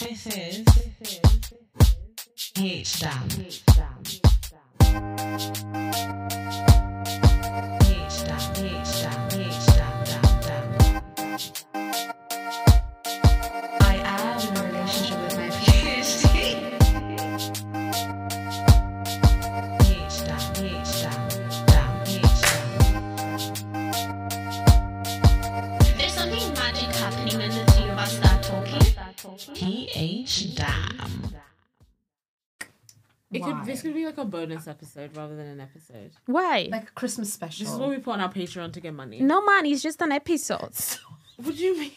This is H Dam. A bonus episode rather than an episode. Why? like a Christmas special. This is what we put on our Patreon to get money. no man, it's just an episode. What do you mean?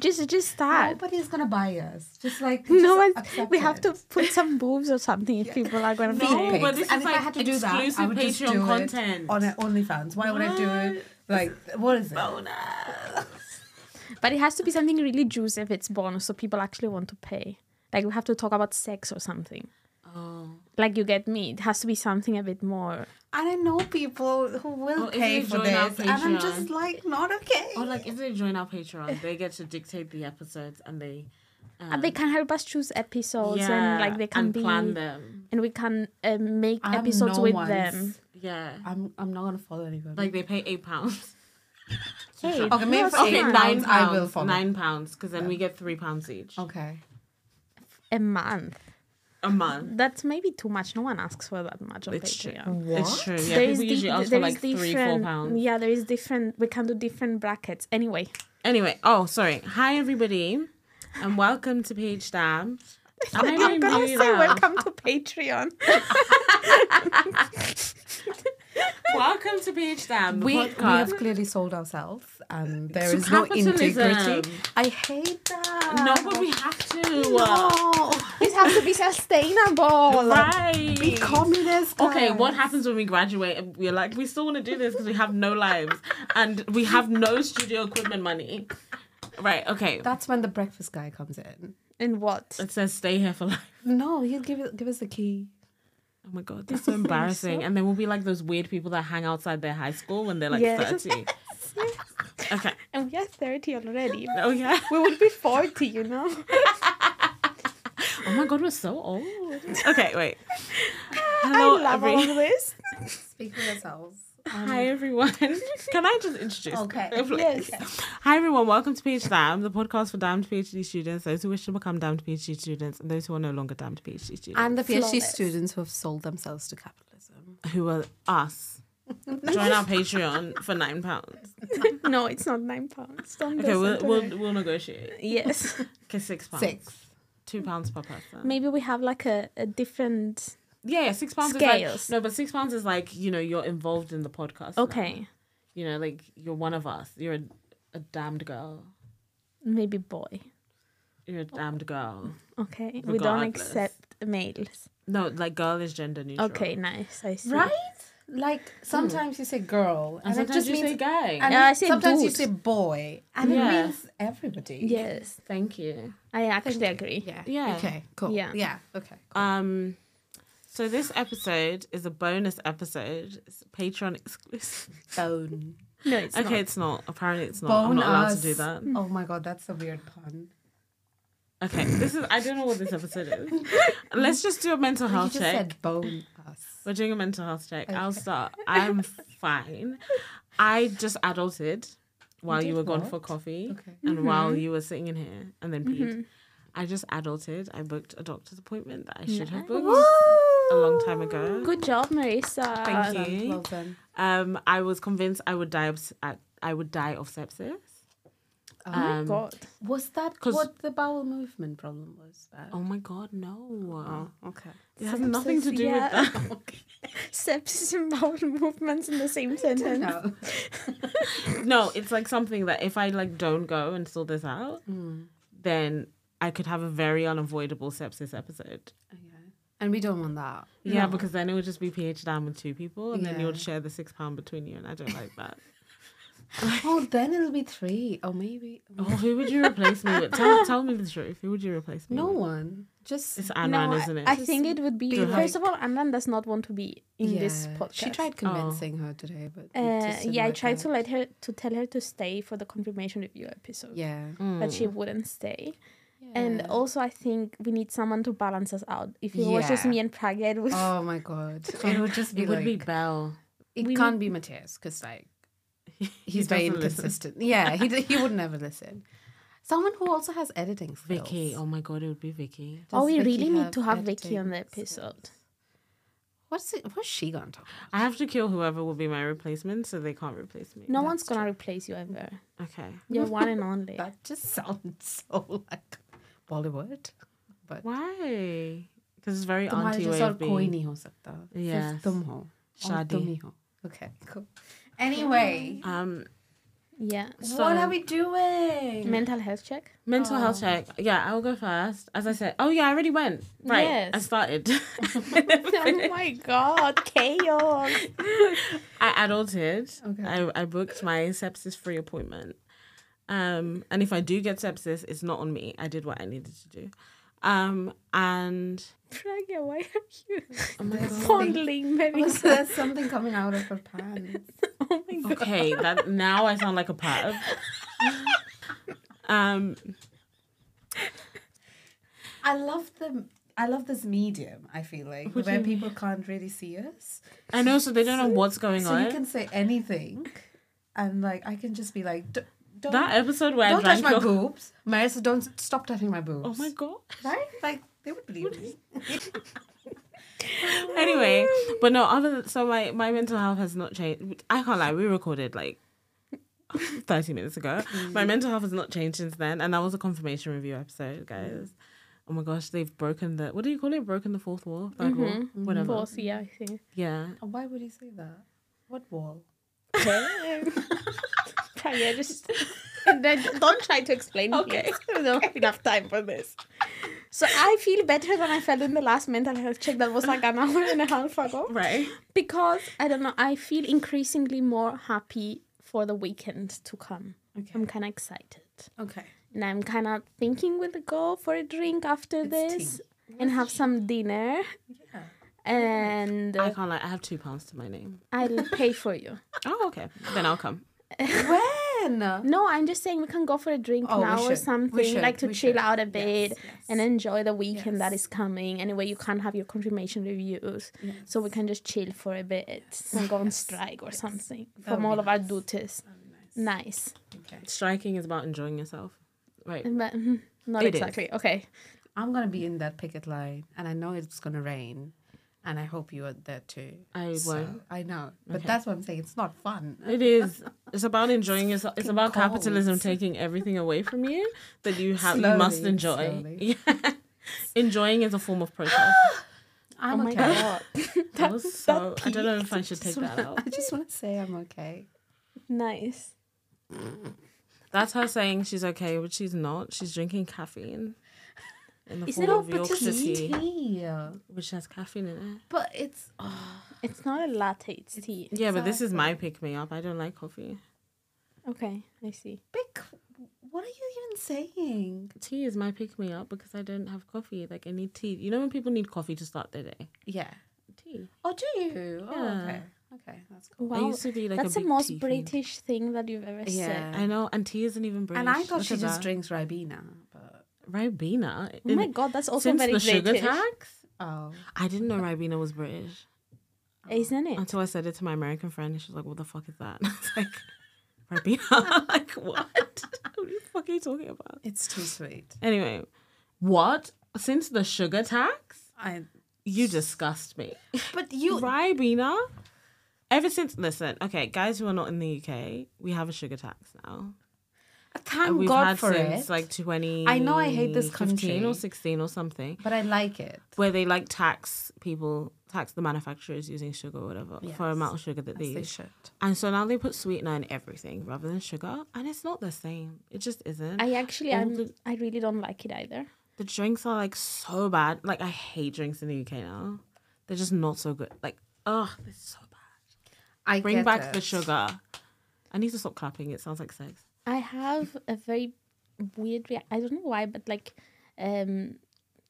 Just just start. Nobody's gonna buy us. Just like No just one. accept We have it. to put some boobs or something if people are gonna Feet pay. No, but pics. this and is if like I had to do that, I exclusive would just do content. it on a OnlyFans. Why would I do it? Like, what is it? Bonus. but it has to be something really juicy if it's bonus, so people actually want to pay. Like we have to talk about sex or something. Oh. Like you get me. It has to be something a bit more. And I know people who will if pay for this, and I'm just like not okay. Or like if they join our Patreon, they get to dictate the episodes and they and they can help us choose episodes and like they can and be plan them. and we can uh, make I episodes no with ones. them. Yeah. I'm I'm not gonna follow anybody. Like they pay eight pounds. Hey, Okay, maybe no, for it's eight nine pounds, I will follow. Nine pounds, because then we get three pounds each okay. a month. A month. That's maybe too much. No one asks for that much on It's true. Patreon. It's true. Yeah, There is people di- usually ask for like three, four different- pounds. Yeah, there is different. We can do different brackets. Anyway, Anyway, oh sorry. Hi everybody, and welcome to PhDamn. I I'm gonna say welcome to Patreon. Welcome to PhDamn, We, we have clearly sold ourselves, and there To is no integrity. I hate that. no, but we have to. No. This has to be sustainable. Right. Be communist. Okay, what happens when we graduate and we're like, we still want to do this because we have no lives and we have no studio equipment money. Right, okay. That's when the breakfast guy comes in. And what? It says stay here for life. No, he'll give it, give us the key. Oh my god, that's so embarrassing. And then we'll be like those weird people that hang outside their high school when they're like Yes. 30. Okay. And we are 30 already. Oh yeah. We would be 40, you know? Oh my god, we're so old. Okay, wait. Hello, I love every- all of this. Speak for yourselves. Um, Hi everyone. Can I just introduce? Okay. Please? Hi everyone. Welcome to PhD Dam, the podcast for damned PhD students, those who wish to become damned PhD students, and those who are no longer damned PhD students. And the PhD Flawless. students who have sold themselves to capitalism. who are us. Join our Patreon for nine pounds. No, it's not nine pounds. Don't Okay, listen we'll we'll, we'll negotiate. Yes. Okay, six pounds. Six. Two pounds per person. Maybe we have like a, a different. Yeah, yeah, six pounds is like no, but six pounds is like you know you're involved in the podcast. now. Okay. You know, like you're one of us. You're a, a damned girl. Maybe boy. You're a damned girl. Okay. We don't accept males. No, like girl is gender neutral. Okay, nice. I see. Right? Like sometimes you say girl, And and, it sometimes just you means say gay. and Yeah, I say sometimes you dude. say boy, and Yeah. it means everybody. Yes. Thank you. I actually agree. Yeah. Yeah. Okay. Cool. Yeah. Yeah. Okay. Cool. Um, so this episode is a bonus episode. It's Patreon exclusive. Bone. No, it's not. okay, not. it's not. Apparently, it's not. I'm not allowed us. to do that. Oh my god, that's a weird pun. Okay, this is. I don't know what this episode is. Let's just do a mental oh, You health just check. said bone us. We're doing a mental health check. I'll start. I'm fine. I just adulted while you, did were gone for coffee Okay. and mm-hmm. while you were sitting in here and then peed. Mm-hmm. I just adulted. I booked a doctor's appointment that I should have booked a long time ago. Good job, Marissa. Thank Well you. done, Well done. Um, I was convinced I would die of s- I, I would die of sepsis. Oh my Um, god. Was that what the bowel movement problem was? That? Oh my god, no! Oh, okay. It has nothing to do yeah. with that. Sepsis and bowel movements in the same sentence. No. no, it's like something that if I like don't go and sort this out, Mm. then I could have a very unavoidable sepsis episode. Okay. And we don't want that. Yeah, No. because then it would just be pH down with two people, and then you would share the six pound between you, and I don't like that. Oh, then it'll be three. Oh, maybe. oh, who would you replace me with? Tell, tell me the truth. Who would you replace me with? No with? one. Just It's No, Anran, I- isn't it? I think it would be. be First of all, Anand does not want to be in this Yeah. podcast. She tried convincing her today, but Uh, yeah, I tried out. to let her to tell her to stay for the confirmation review episode, Yeah. Mm. but she wouldn't stay. And also, I think we need someone to balance us out. If it was just me and Pragya, it was Oh my god. It would just be It would be Belle. it we can't be Matthias because like he's very doesn't listen. inconsistent. Yeah, he d- he would never listen. Someone who also has editing skills. Vicky. Oh my god, it would be Vicky. oh, we Vicky really need to have Vicky on the editing skills? episode. What's it? What's she gonna talk? I have to kill whoever will be my replacement, so they can't replace me. No one's That's gonna replace you ever. Okay. You're one and only. That just sounds so like Bollywood. But Why? Because it's very तुम्हारे auntie way जैसा of और कोई being. नहीं हो सकता Yes. सिर्फ तुम हो और शादी. तुम ही हो okay cool anyway Um, Yeah. what are we doing Mental health check. mental health check. Yeah, I'll go first. As I said, oh yeah, I already went. Right, I Yes. started. oh my god, chaos. I adulted. Okay. I, I booked my sepsis free appointment. Um, and if I do get sepsis, it's not on me. I did what I needed to do. Um, and Pragya, why are you oh my god. fondling very Was there something coming out of her pants Oh my god. Okay, that now I sound like a perv. um, I love the I love this medium I feel like What do where you people can't really see us I know, so they don't know what's going so on. So you can say anything and like I can just be like "D- don't that episode where don't I touch my your- boobs Marissa don't stop touching my boobs Oh my god. right like they would believe me Anyway, but no, other than, so my my mental health has not changed. I can't lie, we recorded like 30 minutes ago. My mm. mental health has not changed since then, and that was a confirmation review episode, guys. Mm. Oh my gosh, they've broken the what do you call it? Broken the fourth wall, 3rd wall, mm-hmm. whatever. Fourth, yeah, I think. Yeah, why would you say that what wall Pragya, just and then don't try to explain it Okay. yet. We don't have enough time for this. So I feel better than I felt in the last mental health check that was like an hour and a half ago. right. Because I don't know, I feel increasingly more happy for the weekend to come. okay I'm kind of excited. okay And I'm kind of thinking we'll go for a drink after It's this tea. and have some dinner. yeah And I can't lie, I have two pounds to my name. I'll pay for you. Oh, okay. Then I'll come. when No, I'm just saying we can go for a drink Oh, now or should. We something, should. like to We chill should. out a bit yes. and enjoy the weekend that Yes. is coming. Anyway, you can't have your confirmation reviews, so we can just chill for a bit and go on strike or something That from all be of our duties. Nice. Nice, okay Striking is about enjoying yourself. Right. but mhm, not It is. exactly. Okay, I'm gonna be in that picket line, and I know it's gonna rain, and I hope you are there too. I So, won't. I know, but Okay. that's what I'm saying. It's not fun. It is. It's about enjoying yourself. It's fucking about capitalism taking everything away from you that you have. you must enjoy. slowly. Yeah. Enjoying is a form of protest. I'm oh my okay. god, That was so. I don't know if I should take that wanna- out. I just want to say I'm okay. nice. That's her saying she's okay, but she's not. She's drinking caffeine in the Is form it of all Yorkshire tea. tea, which has caffeine in it. But it's oh, It's not a latte; it's tea. Yeah, but this is my pick me up. I don't like coffee. Okay, I see. big. What are you even saying? Tea is my pick me up because I don't have coffee. Like I need tea. You know when people need coffee to start their day. Yeah. Tea. Oh, do you? Oh, Yeah. okay. Okay, that's cool. I Wow, used to be like that's a the big most tea. British thing that you've ever Yeah. said. I know, and tea isn't even British. And I thought Look she at just that. drinks Ribena, but Ribena. Oh my god, that's also Since very the sugar British, tax, oh, I didn't know Ribena was British eh, isn't it? until I said it to my American friend, and she was like, "What the fuck is that?" It's like, "Ribena." like what? what the fuck are you talking about? it's too sweet. Anyway, what? Since the sugar tax, I. you disgust me. But you. Ribena. Ever since, listen, okay, guys who are not in the UK, we have a sugar tax now. And Thank we've God had for since it. like 20. I know I hate this 15 country. or 16 or something. but I like it. where they like tax people, tax the manufacturers using sugar or whatever for amount of sugar that they As they use. should. And so now they put sweetener in everything rather than sugar, and it's not the same. It just isn't. I actually, I'm, the- I really don't like it either. the drinks are like so bad. Like I hate drinks in the UK now. They're just not so good. Like, ugh, they're so bad. I Bring get back it. the sugar. I need to stop clapping. It sounds like sex. I have a very weird. Rea- I don't know why, but like, um,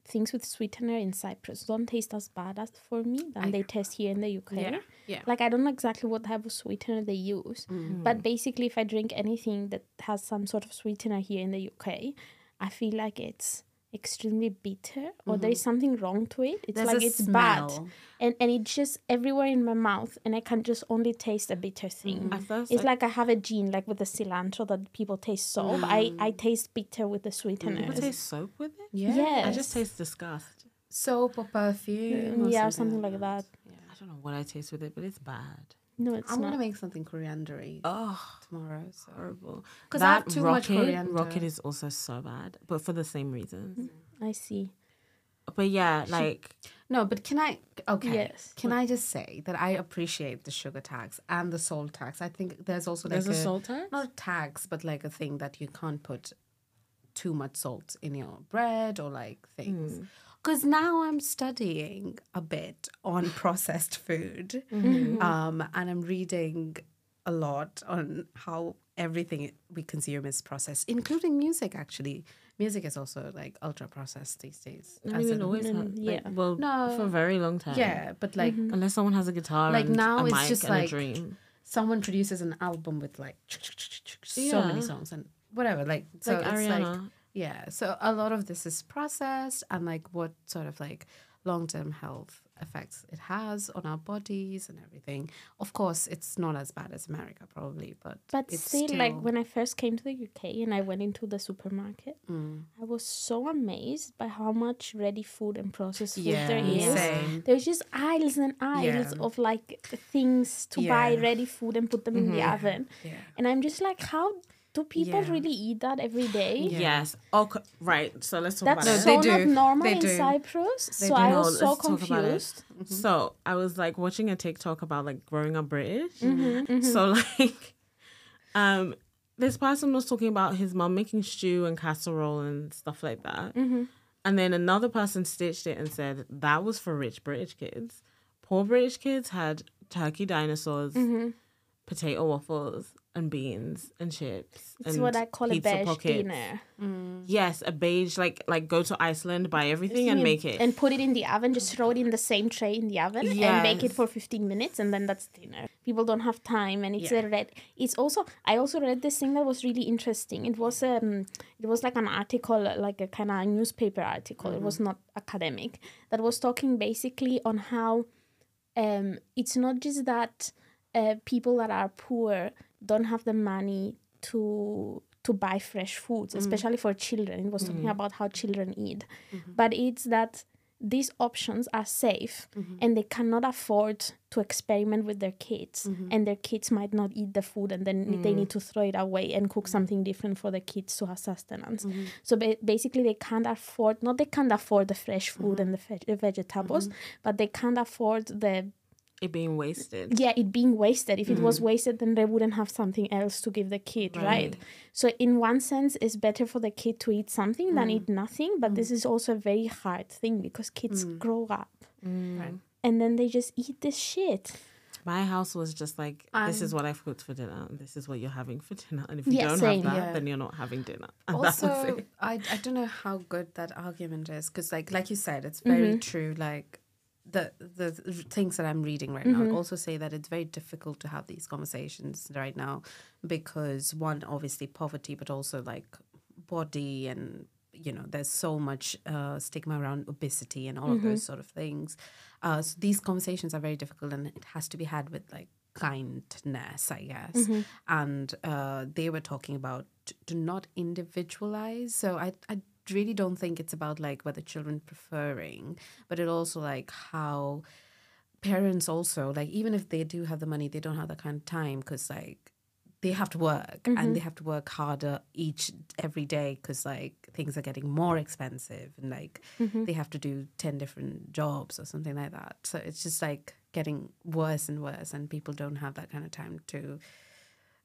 things with sweetener in Cyprus don't taste as bad as for me than I- they taste here in the UK. Yeah, yeah. Like I don't know exactly what type of sweetener they use, Mm. but basically, if I drink anything that has some sort of sweetener here in the UK, I feel like it's extremely bitter or there is mm-hmm. something wrong to it. It's Mm-hmm. There's like a it's bad. And and it's just everywhere in my mouth and I can just only taste a bitter thing. Mm, At first, It's I- like I have a gene like with the cilantro that people taste salt. I, I mm. taste bitter with the sweeteners. people taste soap with it. Yeah. Yes. I just taste disgust. Soap or perfume. or mm, yeah, or something like that. I don't know what I taste with it, but it's bad. No, it's I'm not. gonna make something coriandery Oh, tomorrow. So. horrible. 'Cause I have That too much rocket, coriander. rocket is also so bad, but for the same reasons. I see. But yeah, like No, but can I? Okay. Yes. Can I just say that I appreciate the sugar tax and the salt tax. I think there's also like there's a salt tax. not a tax, but like a thing that you can't put too much salt in your bread or like things. Hmm. Because now I'm studying a bit on processed food, Mm-hmm. um, and I'm reading a lot on how everything we consume is processed, including music. Actually, music is also like ultra processed these days. I mean, it in- always has. Like, yeah. well, No. for a very long time. yeah, but like Unless someone has a guitar, Like, and now a it's mic just like- dream. someone produces an album with like so many songs and whatever. Like so, like it's Ariana. like yeah. So a lot of this is processed and like what sort of like long term health effects it has on our bodies and everything. Of course, it's not as bad as America probably, but But it's still, like when I first came to the UK and I went into the supermarket, Mm. I was so amazed by how much ready food and processed food Yeah, there is. same. There's just aisles and aisles Yeah. of like things to buy ready food and put them in the oven. Yeah. And I'm just like, how do people Yeah. really eat that every day? Yeah. Yes. Okay. Right. So let's talk That's about No, it. so not normal They in do. Cyprus. They so do. I No, was so let's talk about it. confused. So I was like watching a TikTok about like growing up British. Mm-hmm, So like, um, this person was talking about his mom making stew and casserole and stuff like that. Mm-hmm. And then another person stitched it and said that was for rich British kids. Poor British kids had turkey dinosaurs, Mm-hmm. potato waffles, and beans and chips. It's and what I call a beige pockets. dinner. Yes, a beige like like go to Iceland, buy everything and make it. And put it in the oven, just throw it in the same tray in the oven and bake it for 15 minutes and then that's dinner. People don't have time and it's a red it's also I also read this thing that was really interesting. It was um it was like an article like a kind of newspaper article. It was not academic that was talking basically on how um it's not just that uh, people that are poor don't have the money to to buy fresh foods, mm. especially for children. It was mm-hmm. talking about how children eat, mm-hmm. but it's that these options are safe mm-hmm. and they cannot afford to experiment with their kids. And their kids might not eat the food and then they mm. need to throw it away and cook something different for the kids to have sustenance. So ba- basically they can't afford not they can't afford the fresh food and the, veg- the vegetables but they can't afford the it being wasted. yeah it being wasted if it was mm. wasted then they wouldn't have something else to give the kid right, so in one sense it's better for the kid to eat something than mm. eat nothing but mm. this is also a very hard thing because kids grow up Right. and then they just eat this shit My house was just like, this is um, what I've cooked for dinner, and this is what you're having for dinner. And if you Yeah, don't same. have that, Yeah. then you're not having dinner. And also. I, I don't know how good that argument is because like like you said it's very Mm-hmm. true like the the things that i'm reading right Mm-hmm. now also say that it's very difficult to have these conversations right now because one obviously poverty but also like body and you know there's so much uh, stigma around obesity and all of Mm-hmm. those sort of things uh, so these conversations are very difficult and it has to be had with like kindness i guess Mm-hmm. and uh, they were talking about to not individualize so I, I really don't think it's about like whether children preferring but it also like how parents also like even if they do have the money they don't have that kind of time because like they have to work and mm-hmm. they have to work harder each every day because like things are getting more expensive and like mm-hmm. they have to do 10 different jobs or something like that. So it's just like getting worse and worse and people don't have that kind of time to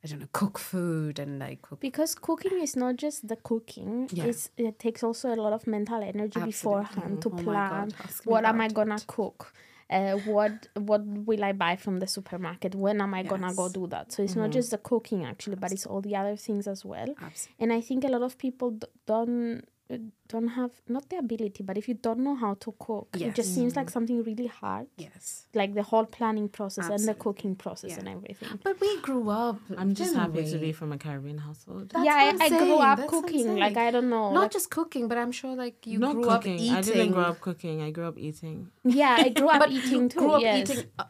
i don't know cook food and like cook because cooking is not just the cooking Yeah. it's, it takes also a lot of mental energy beforehand to Oh plan what am i gonna it. cook uh, what what will I buy from the supermarket? When am I gonna go do that? So it's not just the cooking actually, but it's all the other things as well. Absolutely. And I think a lot of people d- don't don't have not the ability, but if you don't know how to cook, it just seems like something really hard. Yes. Like the whole planning process and the cooking process Yeah. and everything. But we grew up. I'm just didn't happy to be from a Caribbean household. That's yeah, what I, I'm I grew up that's cooking. Like. I don't know. Not like- just cooking, but I'm sure like you Not grew cooking. up eating. I didn't grow up cooking. I grew up eating. yeah, I grew up but eating too. grew up yes. eating uh,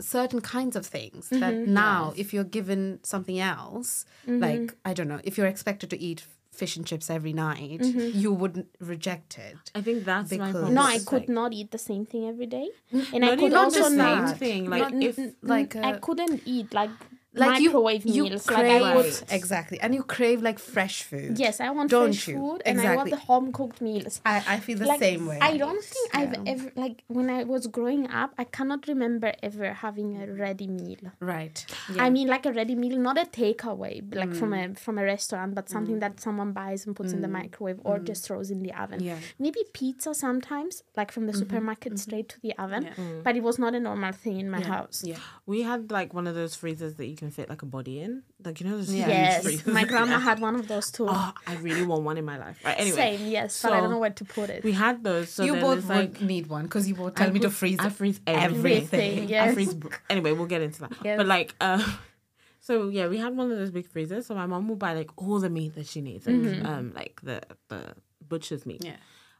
certain kinds of things that now, if you're given something else, like I don't know, if you're expected to eat fish and chips every night, you wouldn't reject it. I think that's my Because- problem. No, I could like- not eat the same thing every day, and I could not also just not. same thing. Like Not- if like I uh, couldn't eat like, like you- microwave you meals. crave like I would. exactly, and you crave like fresh food. Yes, I want Don't fresh you? food, and I want the home cooked meals. I, I feel the like, same way. I don't think I've ever like when I was growing up. I cannot remember ever having a ready meal. Right. I mean, like a ready meal, not a takeaway, like from Mm. a from a restaurant, but something mm. that someone buys and puts in the mm. microwave or mm. just throws in the oven. Yeah. Maybe pizza sometimes, like from the mm-hmm. supermarket mm-hmm. straight to the oven. Yeah. But it was not a normal thing in my house. Yeah. we had like one of those freezers that you can fit like a body in, like you know those huge Yes, my grandma had one of those too. Oh, I really want one in my life. Right. Anyway, Same, yes, but I don't know where to put it. we had those. So you then both would like need one because you both I tell me to freeze I freeze everything. Everything, I freeze. br- Anyway, we'll get into that. Yes. But like, uh, so yeah, we had one of those big freezers. So my mom will buy like all the meat that she needs, like Mm-hmm. um, like the the butcher's meat. Yeah.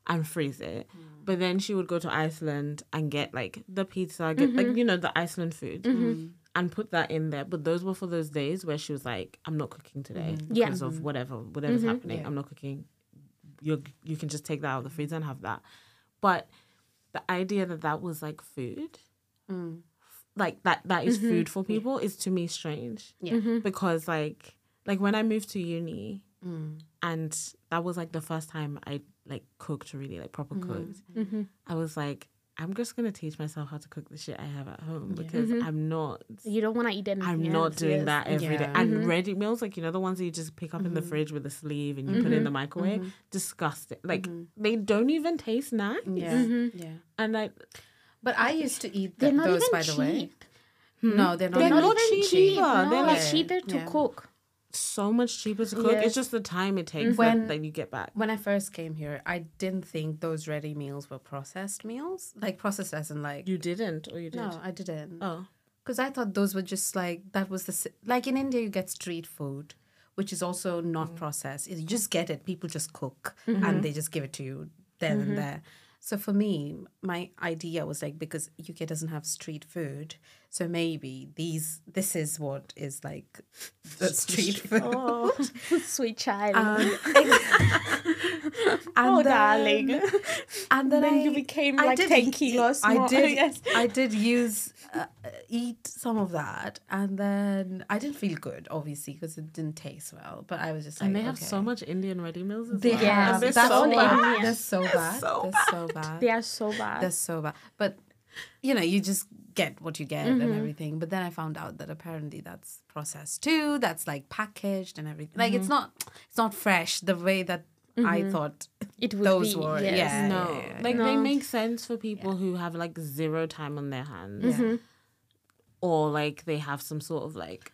And freeze it, but then she would go to Iceland and get like the pizza, get like you know the Iceland food, and put that in there. But those were for those days where she was like, "I'm not cooking today mm-hmm. Yeah. because of whatever, whatever's mm-hmm. happening. I'm not cooking. You you can just take that out of the freezer and have that." But the idea that that was like food, mm. like that that is mm-hmm. food for people, is to me strange. Yeah. Because like like when I moved to uni, mm. and that was like the first time I like cooked really like proper cooked. I was like, I'm just gonna teach myself how to cook the shit I have at home because mm-hmm. I'm not. you don't want to eat anything. I'm not doing yes. that every day. Yeah. And mm-hmm. ready meals, like you know, the ones that you just pick up in the mm-hmm. fridge with a sleeve and you put it in the microwave, disgusting. Like they don't even taste nice. Yeah. Yeah. And like But I used to eat They're th- those, even by the way. cheap. No, they're not. They're Not, not even cheap cheap. No, They're like like- cheaper to yeah. cook. So much cheaper to cook. Yes. It's just the time it takes When- that, that you get back. When I first came here, I didn't think those ready meals were processed meals. Like processed as in like. You didn't, or you did? no, I didn't. Oh, Because I thought those were just like that was the like in India you get street food, which is also not mm-hmm. processed. You just get it. People just cook mm-hmm. and they just give it to you then and mm-hmm. there. So for me, my idea was like because UK doesn't have street food, so maybe these this is what is like the street food. Oh, sweet child. Um, oh, and darling. And then, Then I, you became, I like, did 10 kilos I more, did. yes. I did use uh, eat some of that, and then I didn't feel good, obviously, because it didn't taste well. But I was just like, and they have so much Indian ready meals as They well. Yeah, have. And they're That's so so bad. They're so bad. They're so bad. they are so bad. They're so bad. But you know, you just get what you get and Mm-hmm. everything. But then I found out that apparently that's processed too. That's like packaged and everything. Like Mm-hmm. it's not. It's not fresh the way that I thought it would those be. were. yes. Yeah. No, yeah, yeah. like they make sense for people who have like zero time on their hands, Mm-hmm. or like they have some sort of like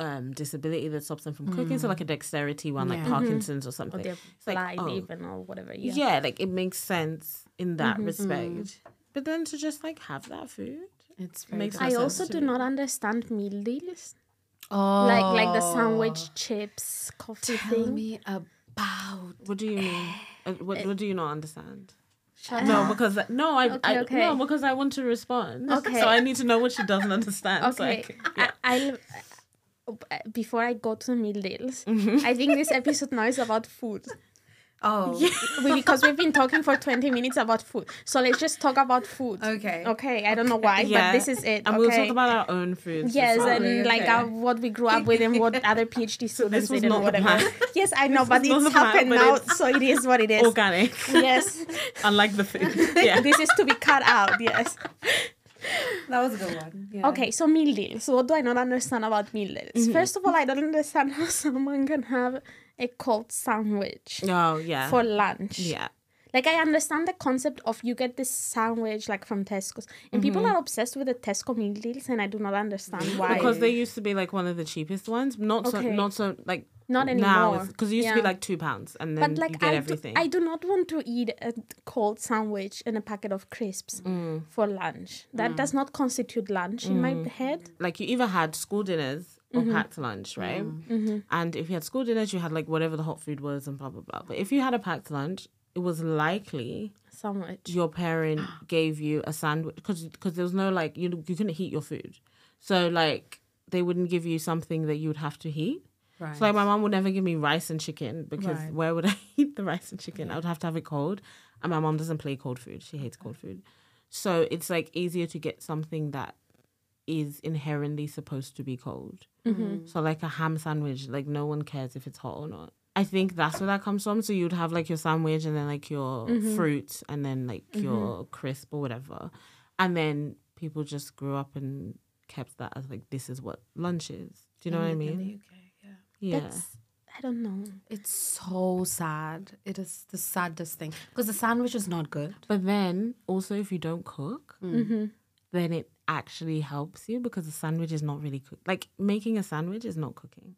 um disability that stops them from cooking. So like a dexterity one, like Yeah. Parkinson's or Or something. they're It's like, blind oh, even or whatever. Yeah. yeah. like it makes sense in that respect. But then to just like have that food, It's very makes I sense also do me. not understand meal deals. Oh, Like like the sandwich, chips, coffee Tell thing. me about. what do you mean? Uh, what what do you not understand? Shut No, up. because no, I, Okay, I okay. no, because I want to respond. Okay. so I need to know what she doesn't understand. so I Okay, can- I, I, uh, before I go to meal deals, Mm-hmm. I think this episode now is about food. Oh, we, because we've been talking for 20 minutes about food. So let's just talk about food. okay. Okay, I don't know why, Yeah. but this is it. and okay? we'll talk about our own food. Yes, as well. and like our, what we grew up with and what other PhD students was did and not the whatever. Yes, I know, but it's the plan, happened now, it's so it is what it is. organic, Yes, unlike the food. Yeah. this is to be cut out. Yes. That was a good one. Yeah. Okay, so meal deals. What do I not understand about meal deals? Mhm. First of all, I don't understand how someone can have a cold sandwich Oh yeah. for lunch. yeah. Like I understand the concept of you get this sandwich like from Tesco's, and mhm. people are obsessed with the Tesco meal deals, and I do not understand why. Because they used to be like one of the cheapest ones. Not so Okay. not so like Not Now, anymore. because it used to be like two pounds, and then But like you get I, do, everything. I do not want to eat a cold sandwich and a packet of crisps Mm. for lunch. That does not constitute lunch in my head. like you either had school dinners or Mm-hmm. packed lunch, right? And if you had school dinners, you had like whatever the hot food was and blah blah blah. But if you had a packed lunch, it was likely Sandwich. your parent gave you a sandwich because because there was no like you you couldn't heat your food, so like they wouldn't give you something that you would have to heat. Right. So like my mom would never give me rice and chicken because Right. where would I eat the rice and chicken? I would have to have it cold, and my mom doesn't play cold food. She hates cold food, so it's like easier to get something that is inherently supposed to be cold. Mm-hmm. So like a ham sandwich, like no one cares if it's hot or not. I think that's where that comes from. So you'd have like your sandwich and then like your Mm-hmm. fruit and then like your crisp or whatever, and then people just grew up and kept that as like this is what lunch is. Do you know what I In the- in mean? The UK, yeah. Yeah. That's I don't know. It's so sad. It is the saddest thing because the sandwich is not good. But then also, if you don't cook, Mm-hmm. then it actually helps you because the sandwich is not really cooked. Like making a sandwich is not cooking.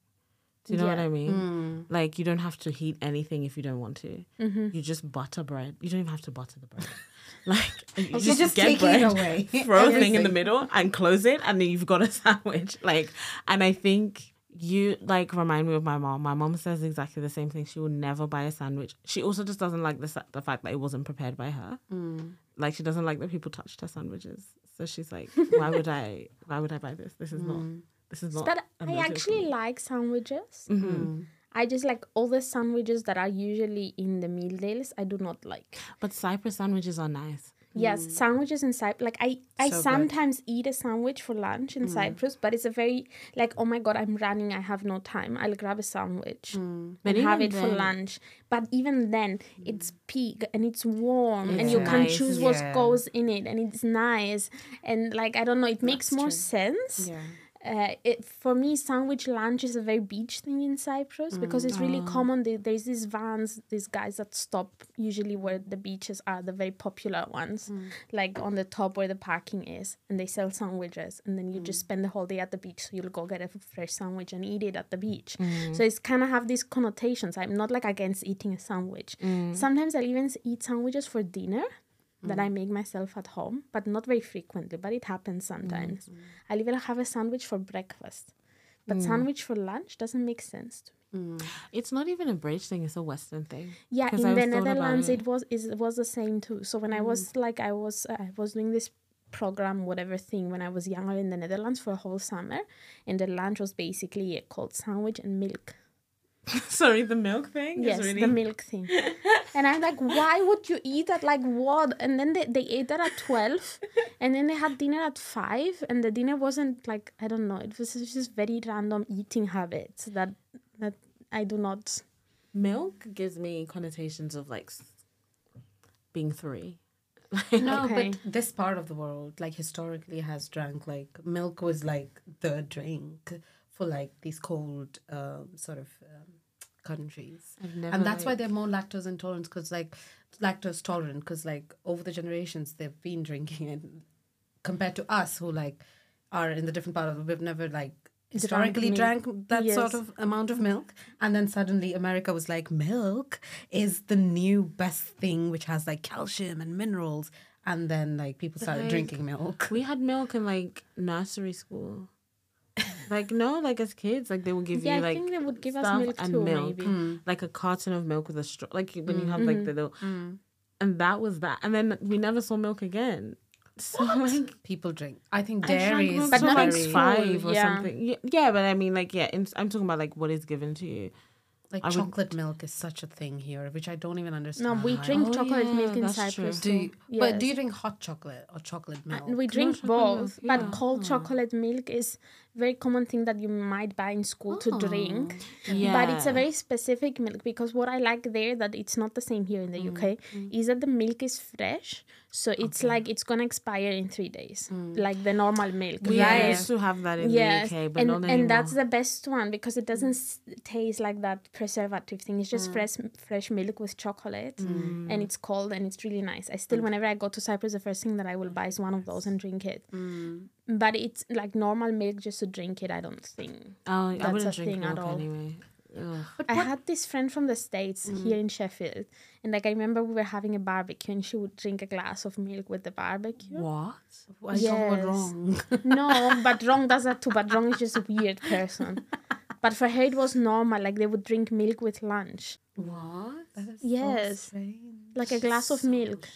Do you know what I mean? Like you don't have to heat anything if you don't want to. Mm-hmm. You just butter bread. You don't even have to butter the bread. like you You're just, just get taking bread, it away. throw a thing in the middle, and close it, and then you've got a sandwich. Like, and I think you like remind me of my mom. My mom says exactly the same thing. She will never buy a sandwich. She also just doesn't like the the fact that it wasn't prepared by her. Mm. Like she doesn't like that people touched her sandwiches. So she's like, why would I? Why would I buy this? This is not. Mm. This is not. But I actually like sandwiches. Mm-hmm. Mm. I just like all the sandwiches that are usually in the meal deals. I do not like. But Cyprus sandwiches are nice. Yes, mm. sandwiches in Cyprus. Like I, I So good. sometimes eat a sandwich for lunch in mm. Cyprus, but it's a very like, oh my god, I'm running. I have no time. I'll grab a sandwich But and have it for lunch. But even then, it's peak and it's warm, and It's you can nice. choose what Yeah. goes in it, and it's nice. And like I don't know, it makes That's more true. sense. Yeah. Uh, it for me, sandwich lunch is a very beach thing in Cyprus because it's really mm. common. There- There's these vans, these guys that stop usually where the beaches are, the very popular ones, mm. like on the top where the parking is, and they sell sandwiches, and then you just mm. spend the whole day at the beach. So you'll go get a fresh sandwich and eat it at the beach. So it's kind of have these connotations. I'm not like against eating a sandwich. Sometimes I'll even eat sandwiches for dinner that I make myself at home, but not very frequently, but it happens sometimes. Mm. I'll even have a sandwich for breakfast. But mm. sandwich for lunch doesn't make sense to me. Mm. It's not even a British thing. It's a Western thing. Yeah, in the was thought about Netherlands it. it was it was the same too. So when I was like I was uh, I was doing this program whatever thing when I was younger in the Netherlands for a whole summer and the lunch was basically a cold sandwich and milk. Sorry, the milk thing. Yes, is really... the milk thing. and I'm like, why would you eat at like what? And then they, they ate that at 12 and then they had dinner at 5 and the dinner wasn't like, I don't know, it was just very random eating habits that that I do not. milk gives me connotations of like being three. No, Okay. but this part of the world, like historically, has drank like milk was like the drink for like these cold um, sort of um, countries, and that's why they're more lactose intolerant because like lactose tolerant because like over the generations they've been drinking it compared to us who like are in the different part of we've never like historically drank that sort of amount of milk. And then suddenly america was like milk is the new best thing which has like calcium and minerals. And then like people started like, drinking milk. We had milk in like nursery school. Like no, like as kids, like they would give Yeah, you I like think they would give us stuff milk and too, milk, maybe. Mm. like a carton of milk with a straw, like when you have like the little, and that was that, and then we never saw milk again. So like people drink i think I dairy is But till, nothing like five or yeah. something. Yeah, yeah, but I mean, like, yeah, in, I'm talking about like what is given to you. like I would- chocolate milk is such a thing here which i don't even understand No, we drink Oh, chocolate yeah, milk in that's Cyprus do too. you, but do you drink hot chocolate or chocolate milk Uh, we drink chocolate milk, both, yeah. but cold chocolate milk is very common thing that you might buy in school to oh, drink. But it's a very specific milk because what I like there that it's not the same here in the UK mm, mm. is that the milk is fresh. So it's like it's gonna expire in three days, mm. like the normal milk. We right? used to have that in yes, the UK, but and, not anymore. and that's the best one because it doesn't s- taste like that preservative thing. It's just fresh fresh milk with chocolate, and it's cold and it's really nice. I still, whenever I go to Cyprus, the first thing that I will buy is one of those and drink it. But it's like normal milk just to drink it. I don't think. Oh, I That's wouldn't a drink thing at all. anyway. But I had this friend from the States mm-hmm. here in Sheffield, and like I remember we were having a barbecue, and she would drink a glass of milk with the barbecue. What? I don't Yes. wrong. no, but wrong does that too. But wrong is just a weird person. But for her, it was normal. Like they would drink milk with lunch, What? That is Yes. so like a glass of milk.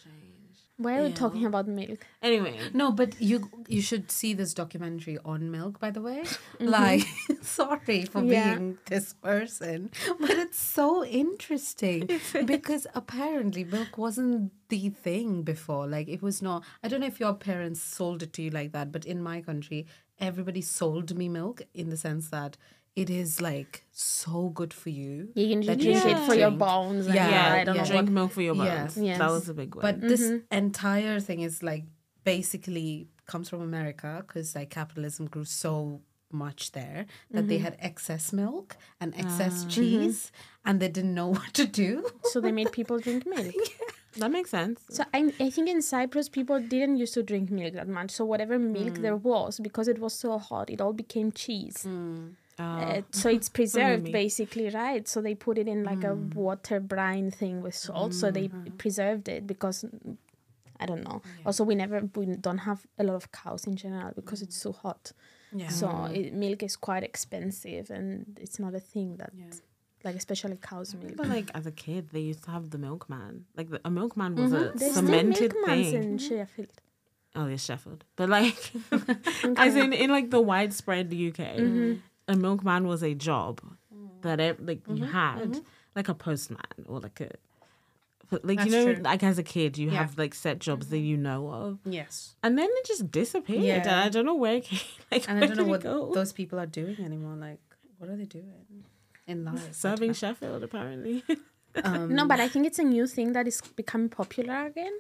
Why are we talking about milk? Anyway, No, but you you should see this documentary on milk, by the way. Mm-hmm. Like, sorry for Yeah. being this person, but it's so interesting because apparently milk wasn't the thing before. Like, it was not. I don't know if your parents sold it to you like that, but in my country, everybody sold me milk in the sense that it is like so good for you. You can that drink it should for your drink. bones. And Yeah, yeah, I don't yeah. know drink what. milk for your Yeah. bones. Yes. That was a big one. But this mm-hmm. entire thing is like basically comes from America because like capitalism grew so much there that they mm-hmm. had excess milk and ah. excess mm-hmm. cheese and they didn't know what to do. So they made people drink milk. that makes sense. So I, I think in Cyprus people didn't used to drink milk that much. So whatever milk mm. there was, because it was so hot, it all became cheese. Mm. Uh, uh, so mm-hmm. it's preserved me. basically, right? So they put it in like a mm. water brine thing with salt. So they mm-hmm. preserved it because mm, I don't know. Also, we never we don't have a lot of cows in general because it's so hot. Yeah. So it, milk is quite expensive, and it's not a thing that, like especially cow's milk. But like as a kid, they used to have the milkman. Like the, a milkman was a There's cemented thing. in Sheffield. Oh, yeah, Sheffield. But like, as in in like the widespread UK, a milkman was a job mm. that it, like you mm-hmm. had, mm-hmm. like a postman or like a. But like you know, true. like as a kid, you Yeah. have like set jobs that mm-hmm. you know of, Yes. and then it just disappeared. Yeah. And I don't know where it came. Like, And I don't know what go? those people are doing anymore. Like, what are they doing in life? serving Sheffield apparently. Um, no, but I think it's a new thing that is becoming popular again.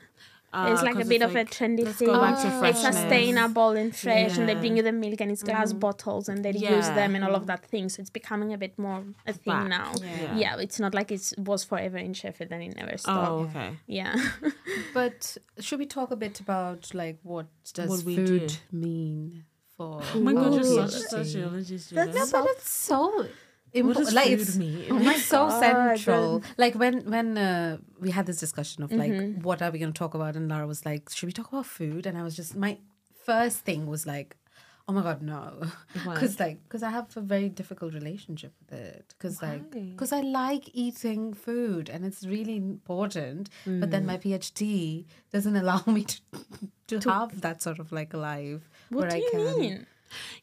It's Ah, like a bit of like, a trendy let's thing. go back to it's sustainable and fresh, and they bring you the milk and it's glass bottles, and they use them and all of that thing. So it's becoming a bit more a thing Back. now. Yeah. Yeah. it's not like it was forever in Sheffield and it never stopped. Oh, okay. Yeah. But should we talk a bit about like what does What we food do. mean for? Oh my god, you're Ooh. such a sociologist. No, Julia. but it's so Does like it's, mean? it's so God, central. Like when when uh, we had this discussion of like Mm-hmm. what are we going to talk about, and Lara was like, "Should we talk about food?" And I was just my first thing was like, "Oh my god, no," because like because I have a very difficult relationship with it. Because like because I like eating food and it's really important. But then my Mm. PhD doesn't allow me to to, have that sort of like a life what where do I you can. mean?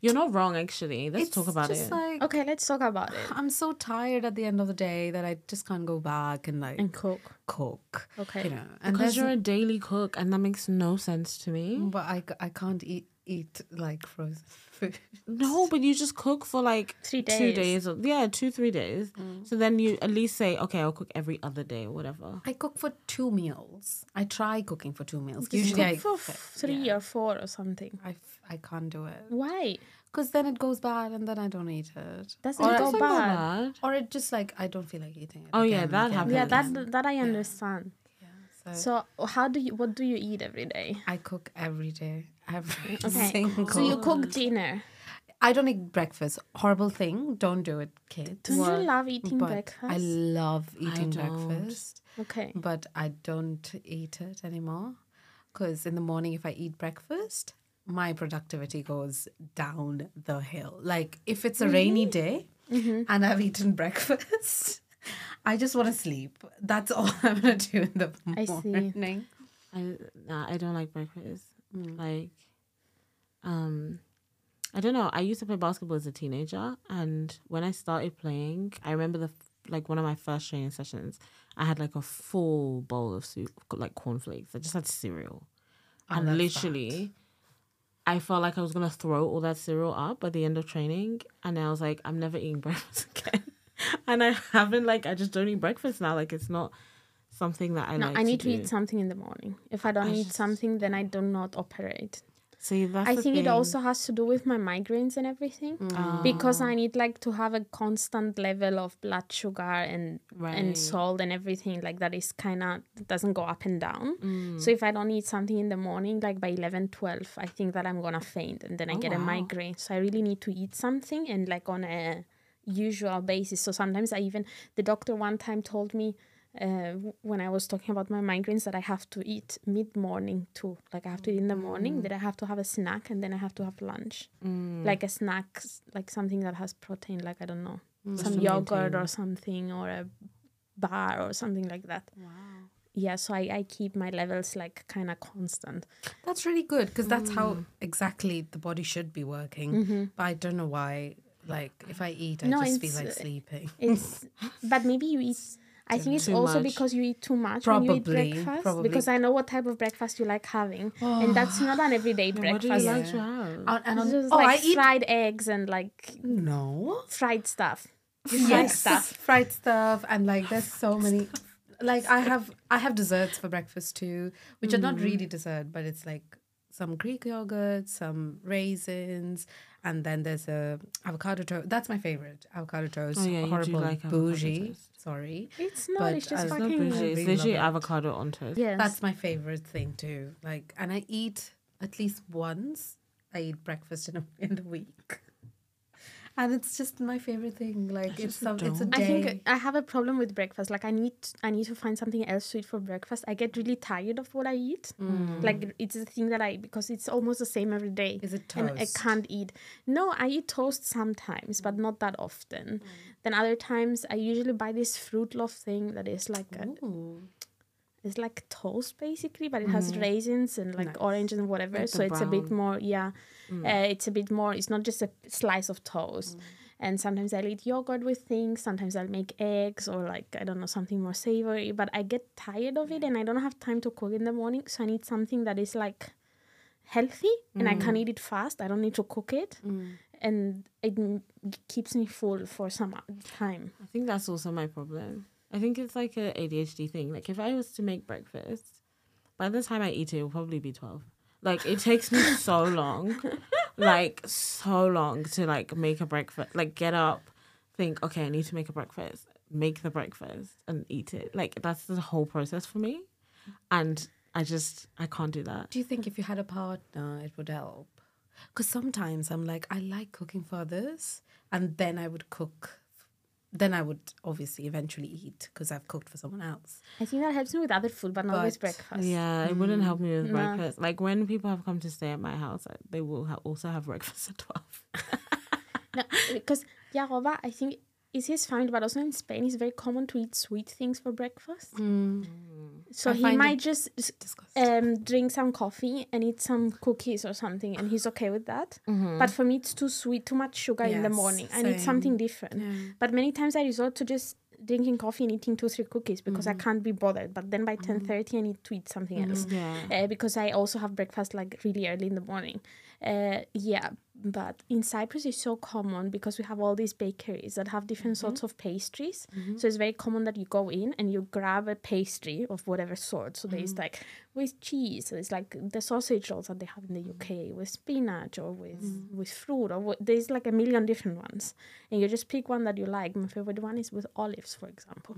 You're not wrong, actually. Let's It's talk about just it. Like, Okay, let's talk about it. I'm so tired at the end of the day that I just can't go back and like And cook. cook. Okay. You know, and because you're a daily cook, and that makes no sense to me. but I, I can't eat eat like frozen food. No, but you just cook for like Three days. two days. days. Or, yeah, two three days. Mm. So then you at least say, okay, I'll cook every other day or whatever. I cook for two meals. I try cooking for two meals. Just Usually, I, cook for f- three or four or something. I f- I can't do it Why? because then it goes bad and then I don't eat it. Doesn't or, it go bad? bad. or it just like I don't feel like eating it. Oh, yeah, that happens. Yeah, again. that that I understand. So, So how do you what do you eat every day? I cook every day. Every Okay. single. So you cook dinner. I don't eat breakfast. Horrible thing. Don't do it, kids. Don't you love eating but breakfast? I love eating don't. breakfast, okay. but I don't eat it anymore because in the morning, if I eat breakfast, my productivity goes down the hill. Like if it's a rainy day Mm-hmm. and I've eaten breakfast, I just want to sleep. That's all I'm gonna do in the I see. morning. I nah, I don't like breakfast. Like, um, I don't know. I used to play basketball as a teenager, and when I started playing, I remember the like one of my first training sessions. I had like a full bowl of soup, like cornflakes. I just had cereal, Oh, and that's literally. I felt like I was gonna throw all that cereal up by the end of training, and I was like, I'm never eating breakfast again. and I haven't like I just don't eat breakfast now. Like it's not something that I No, like. I need to, do. eat something in the morning. If I don't eat just- something, then I do not operate. See, that's I think it also has to do with my migraines and everything Mm. because I need like to have a constant level of blood sugar and Right. and salt and everything like that is kind of doesn't go up and down. Mm. So if I don't eat something in the morning like by 11 12 I think that I'm going to faint and then I Oh, get a migraine. So I really need to eat something and like on a usual basis. So sometimes I even the doctor one time told me uh, when I was talking about my migraines that I have to eat mid morning too. Like I have to eat in the morning, that I have to have a snack, and then I have to have lunch. Like a snack, like something that has protein, like I don't know, some yogurt maintain. or something, or a bar or something like that. Wow. Yeah, so I, I keep my levels like kind of constant. That's really good because that's how exactly the body should be working. But I don't know why. Like if I eat, I No, just feel like uh, sleeping. It's but maybe you eat. I think it's also much. because you eat too much when you eat breakfast. probably. Because I know what type of breakfast you like having, and that's not an everyday breakfast. What do you breakfast. like to have? And, and on- just oh, like I eat fried eggs and like no fried stuff. yes stuff. fried stuff, and like there's so many. Like I have I have desserts for breakfast too, which are not really mm. dessert, but it's like some Greek yogurt, some raisins, and then there's a avocado toast. That's my favorite avocado toast. Oh, yeah, you do horrible like avocado bougie. toast. Sorry. It's not. But it's just I- It's It's not fucking. not bougie. It's literally avocado on toast. Yes. That's my favorite thing too. Like, and I eat at least once. I eat breakfast in a in the week, and it's just my favorite thing. Like, it's some, it's a don't. I think I have a problem with breakfast. Like I need I need to find something else to eat for breakfast. I get really tired of what I eat. Mm. Like it's a thing that I because it's almost the same every day. Is it And I can't eat. No, I eat toast sometimes, but not that often. Then other times I usually buy this fruit loaf thing that is like a. it's like toast basically, but it has mm. raisins and like Nice. orange and whatever. Like so it's a bit more, yeah. Mm. Uh, it's a bit more. It's not just a slice of toast. Mm. And sometimes I'll eat yogurt with things. Sometimes I'll make eggs or like I don't know something more savory. But I get tired of it, and I don't have time to cook in the morning. So I need something that is like healthy, and I can eat it fast. I don't need to cook it, and it keeps me full for some time. I think that's also my problem. I think it's like a ADHD thing. Like if I was to make breakfast, by the time I eat it, it'll probably be twelve. Like it takes me so long, like so long to like make a breakfast. Like get up, think, okay, I need to make a breakfast, make the breakfast, and eat it. Like that's the whole process for me, and I just I can't do that. Do you think if you had a partner, it would help? Because sometimes I'm like, I like cooking for others, and then I would cook. Then I would obviously eventually eat because I've cooked for someone else. I think that helps me with other food, but not with breakfast. Yeah, it wouldn't help me with No. breakfast. Like when people have come to stay at my house, they will ha- also have breakfast at twelve. No, because Yaroba, I think is his family, but also in Spain, it's very common to eat sweet things for breakfast. So I he might just um, drink some coffee and eat some cookies or something, and he's okay with that. But for me, it's too sweet, too much sugar in the Yes, morning. I need something different. But many times I resort to just drinking coffee and eating two, three cookies because I can't be bothered. But then by ten thirty, I need to eat something else Yeah. uh, because I also have breakfast like really early in the morning. Uh, yeah, but in Cyprus it's so common because we have all these bakeries that have different mm-hmm. sorts of pastries. Mm-hmm. So it's very common that you go in and you grab a pastry of whatever sort. So there's mm-hmm. like with cheese, so it's like the sausage rolls that they have in the UK with spinach or with with fruit or what, there's like a million different ones, and you just pick one that you like. My favorite one is with olives, for example.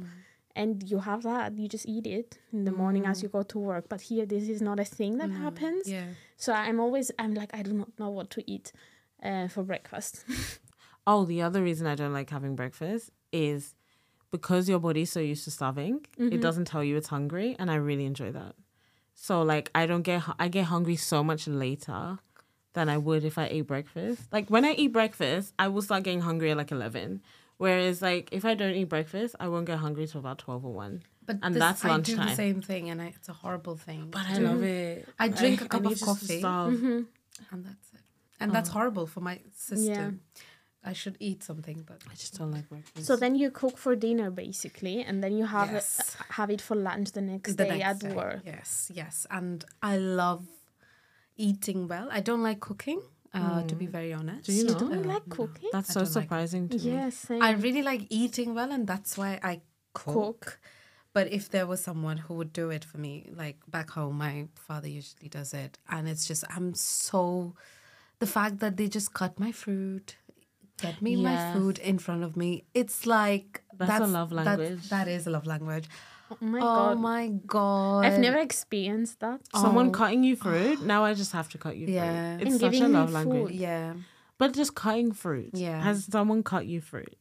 And you have that you just eat it in the morning as mm. you go to work. But here this is not a thing that happens. Yeah. So i'm always i'm like i do not know what to eat uh, for breakfast Oh, the other reason I don't like having breakfast is because your body's so used to starving, it doesn't tell you it's hungry, and I really enjoy that. So like I don't get I get hungry so much later than I would if I ate breakfast. Like when I eat breakfast, I will start getting hungry at like eleven. Whereas like if I don't eat breakfast, I won't get hungry till about twelve or one. But And this- that's I do the same thing, and I, it's a horrible thing. But I love it. I drink a a cup of coffee. Mm-hmm. and that's it. And that's horrible for my system. Yeah. I should eat something, but I just don't like breakfast. so then you cook for dinner basically and then you have Yes. it, have it for lunch the next the day next at day. work Yes, yes, and I love eating well. I don't like cooking, uh, to be very honest. Do you you not? don't Uh, like cooking That's so don't like surprising to me. yes same. I really like eating well, and that's why I cook. Cook. But if there was someone who would do it for me, like back home, my father usually does it, and it's just I'm so the fact that they just cut my fruit, get me my food in front of me. It's like That's a love that's- language. that is a love language. oh my oh god my god! i've never experienced that Someone Oh. cutting you fruit, now I just have to cut you fruit. Yeah. It's And such a giving you love food. language. Yeah. But just cutting fruit. Yeah. Has someone cut you fruit?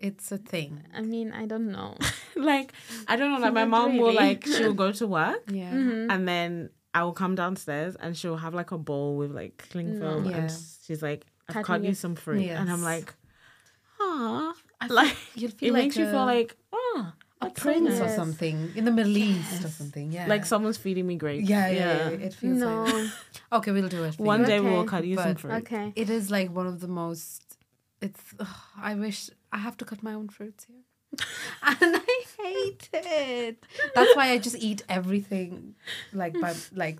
It's a thing. I mean, I don't know. like I don't know. Like my Not mom will like she'll go to work Yeah. and then I will come downstairs and she'll have like a bowl with like cling film Yeah. and she's like, "I've Cutting cut you some fruit," and I'm like, "Ah." I Like you'll it like makes you feel like, "Ah." a that's so prince or something in the Middle East or something. Yeah. Like someone's feeding me grapes. Yeah, yeah, yeah. It feels no. like. Okay, we'll do it. For One you. day we'll cut you some fruit. Okay. It is like one of the most. It's. ugh, I wish I have to cut my own fruits here, and I hate it. That's why I just eat everything, like by like,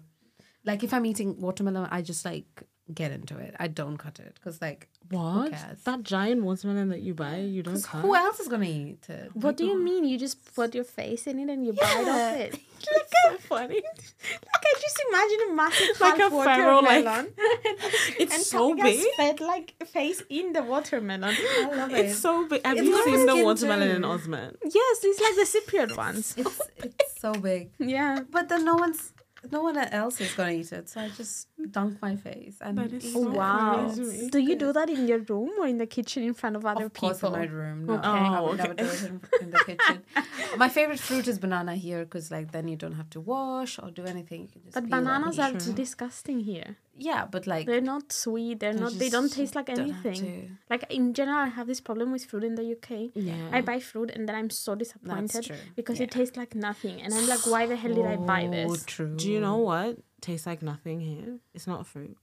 like if I'm eating watermelon, I just like get into it. I don't cut it because like What? That giant watermelon that you buy, you don't cut. who else is gonna eat it? What do you mean? You just put your face in it and you bite off it? Like so funny. Like I just imagine a massive Like a feral, like- It's and so big. fed like face in the watermelon. I love it. It's so big. Have It's you seen the watermelon in Osman? Yes, it's like the Cypriot ones. It's it's so big. Yeah. But then no one's no one else is gonna eat it, so I just dunk my face and That is eat so. Wow. crazy. Do you do that in your room or in the kitchen in front of other Of course, people? in my room. No, Okay. I would Oh, never do it in, in the kitchen. my favorite fruit is banana here because, like, then you don't have to wash or do anything. You can just But bananas eat. are disgusting here. Yeah, but like They're not sweet. They're they not. They don't taste like anything. Like in general, I have this problem with fruit in the UK. Yeah. I buy fruit and then I'm so disappointed true. because it tastes like nothing, and I'm like, why the hell did I buy So this? true. Do you know what tastes like nothing here? It's not fruit.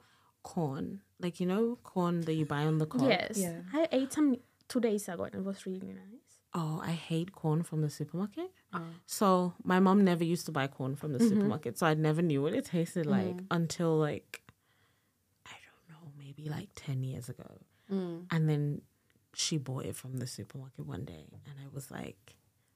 Corn. Like you know corn that you buy on the cob? Yes, Yeah. I ate some two days ago and it was really nice. Oh, I hate corn from the supermarket. Oh. So my mom never used to buy corn from the mm-hmm. supermarket, so I never knew what it tasted like mm. until like I don't know, maybe like ten years ago. Mm. And then she bought it from the supermarket one day, and I was like,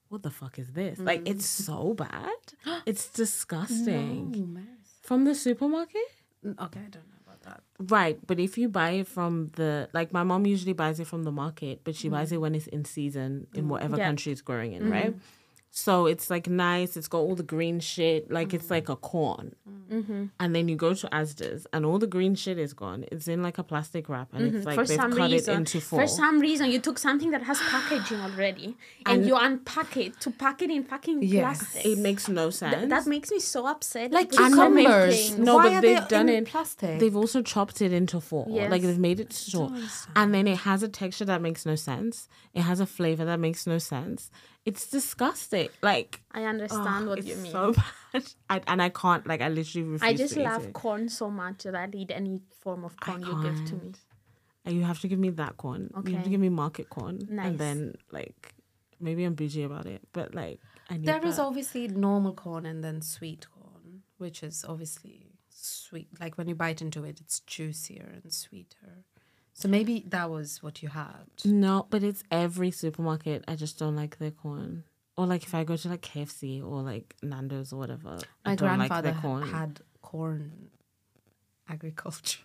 "What the fuck is this? Like, mm-hmm. it's so bad. It's disgusting." Mess. From the supermarket? Mm, Okay, I don't know about that. Right, but if you buy it from the like my mom usually buys it from the market, but she buys mm. it when it's in season in mm. whatever Yeah. country it's growing in, mm-hmm. right? So it's like nice. It's got all the green shit, like it's like a corn. Mm-hmm. And then you go to Asda's, and all the green shit is gone. It's in like a plastic wrap, and it's mm-hmm. like for they've some cut reason, it into four. for some reason, you took something that has packaging already and, And- you unpack it to pack it in fucking Yes. plastic. it makes no sense. Th- that makes me so upset. Like because so cucumbers. No, Why but are they've they done in it- plastic. They've also chopped it into four. Like they've made it short. And then it has a texture that makes no sense. It has a flavor that makes no sense. It's disgusting. Like I understand oh, what it's you mean. so bad. I, and I can't like I literally refuse I just to eat love it. corn so much that I'd eat any form of corn you give to me. And you have to give me that corn. You have to give me market corn. Nice. And then like maybe I'm bougie about it. But like I need There is that. obviously normal corn and then sweet corn, which is obviously sweet. Like when you bite into it, it's juicier and sweeter. So maybe that was what you had. No, but it's every supermarket. I just don't like their corn. Or like if I go to like KFC or like Nando's or whatever, I My don't like grandfather corn. had corn agriculture.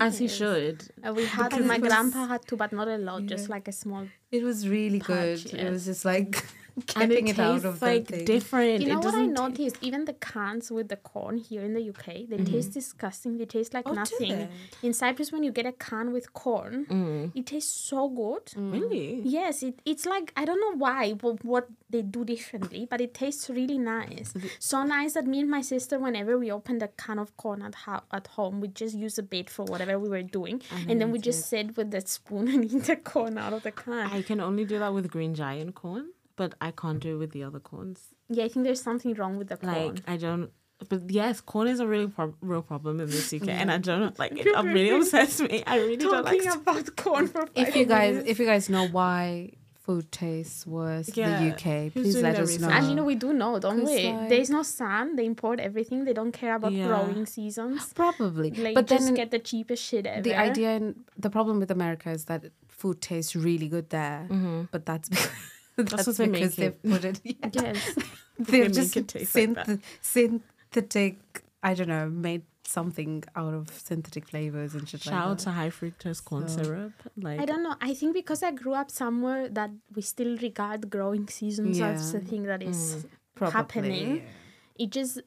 As he should. Uh, we had Because my was- grandpa had to, but not a lot, just like a small. It was really good. Patch, It was just like And getting it it, out tastes of like thing. different. You know it what I doesn't noticed? Even the cans with the corn here in the UK, they taste disgusting. They taste like Oh, nothing. In Cyprus, when you get a can with corn, Mm. it tastes so good. Really? Yes, it, it's like I don't know why, but what they do differently, but it tastes really nice. So nice that me and my sister, whenever we opened a can of corn at ho- at home, we just use a bait for whatever we were doing, and then we just sit with the spoon and eat the corn out of the can. I can only do that with green giant corn, but I can't do it with the other corns. yeah, I think there's something wrong with the corn. Like I don't. But yes, corn is a really pro- real problem in this UK, and I don't like. It, I'm really obsessed with me. I really don't like. Talking about corn for If you guys, minutes. if you guys know why food tastes worse Yeah, in the UK, please let us know. research? And you know we do know, don't we? like- There's no sun. They import everything. They don't care about Yeah. growing seasons. Probably, Like but just then get the cheapest shit ever. the idea and the problem with America is that food tastes really good there, mm-hmm. but that's because, that's, what they make because they've put it. Yeah. Yes. They they've make just it taste like synthetic. I don't know, made something out of synthetic flavors and shit Shout like out that. to high fructose corn So- syrup. Like I don't know. I think because I grew up somewhere that we still regard growing seasons as Yeah. a thing that is Mm. Probably, happening. yeah. it just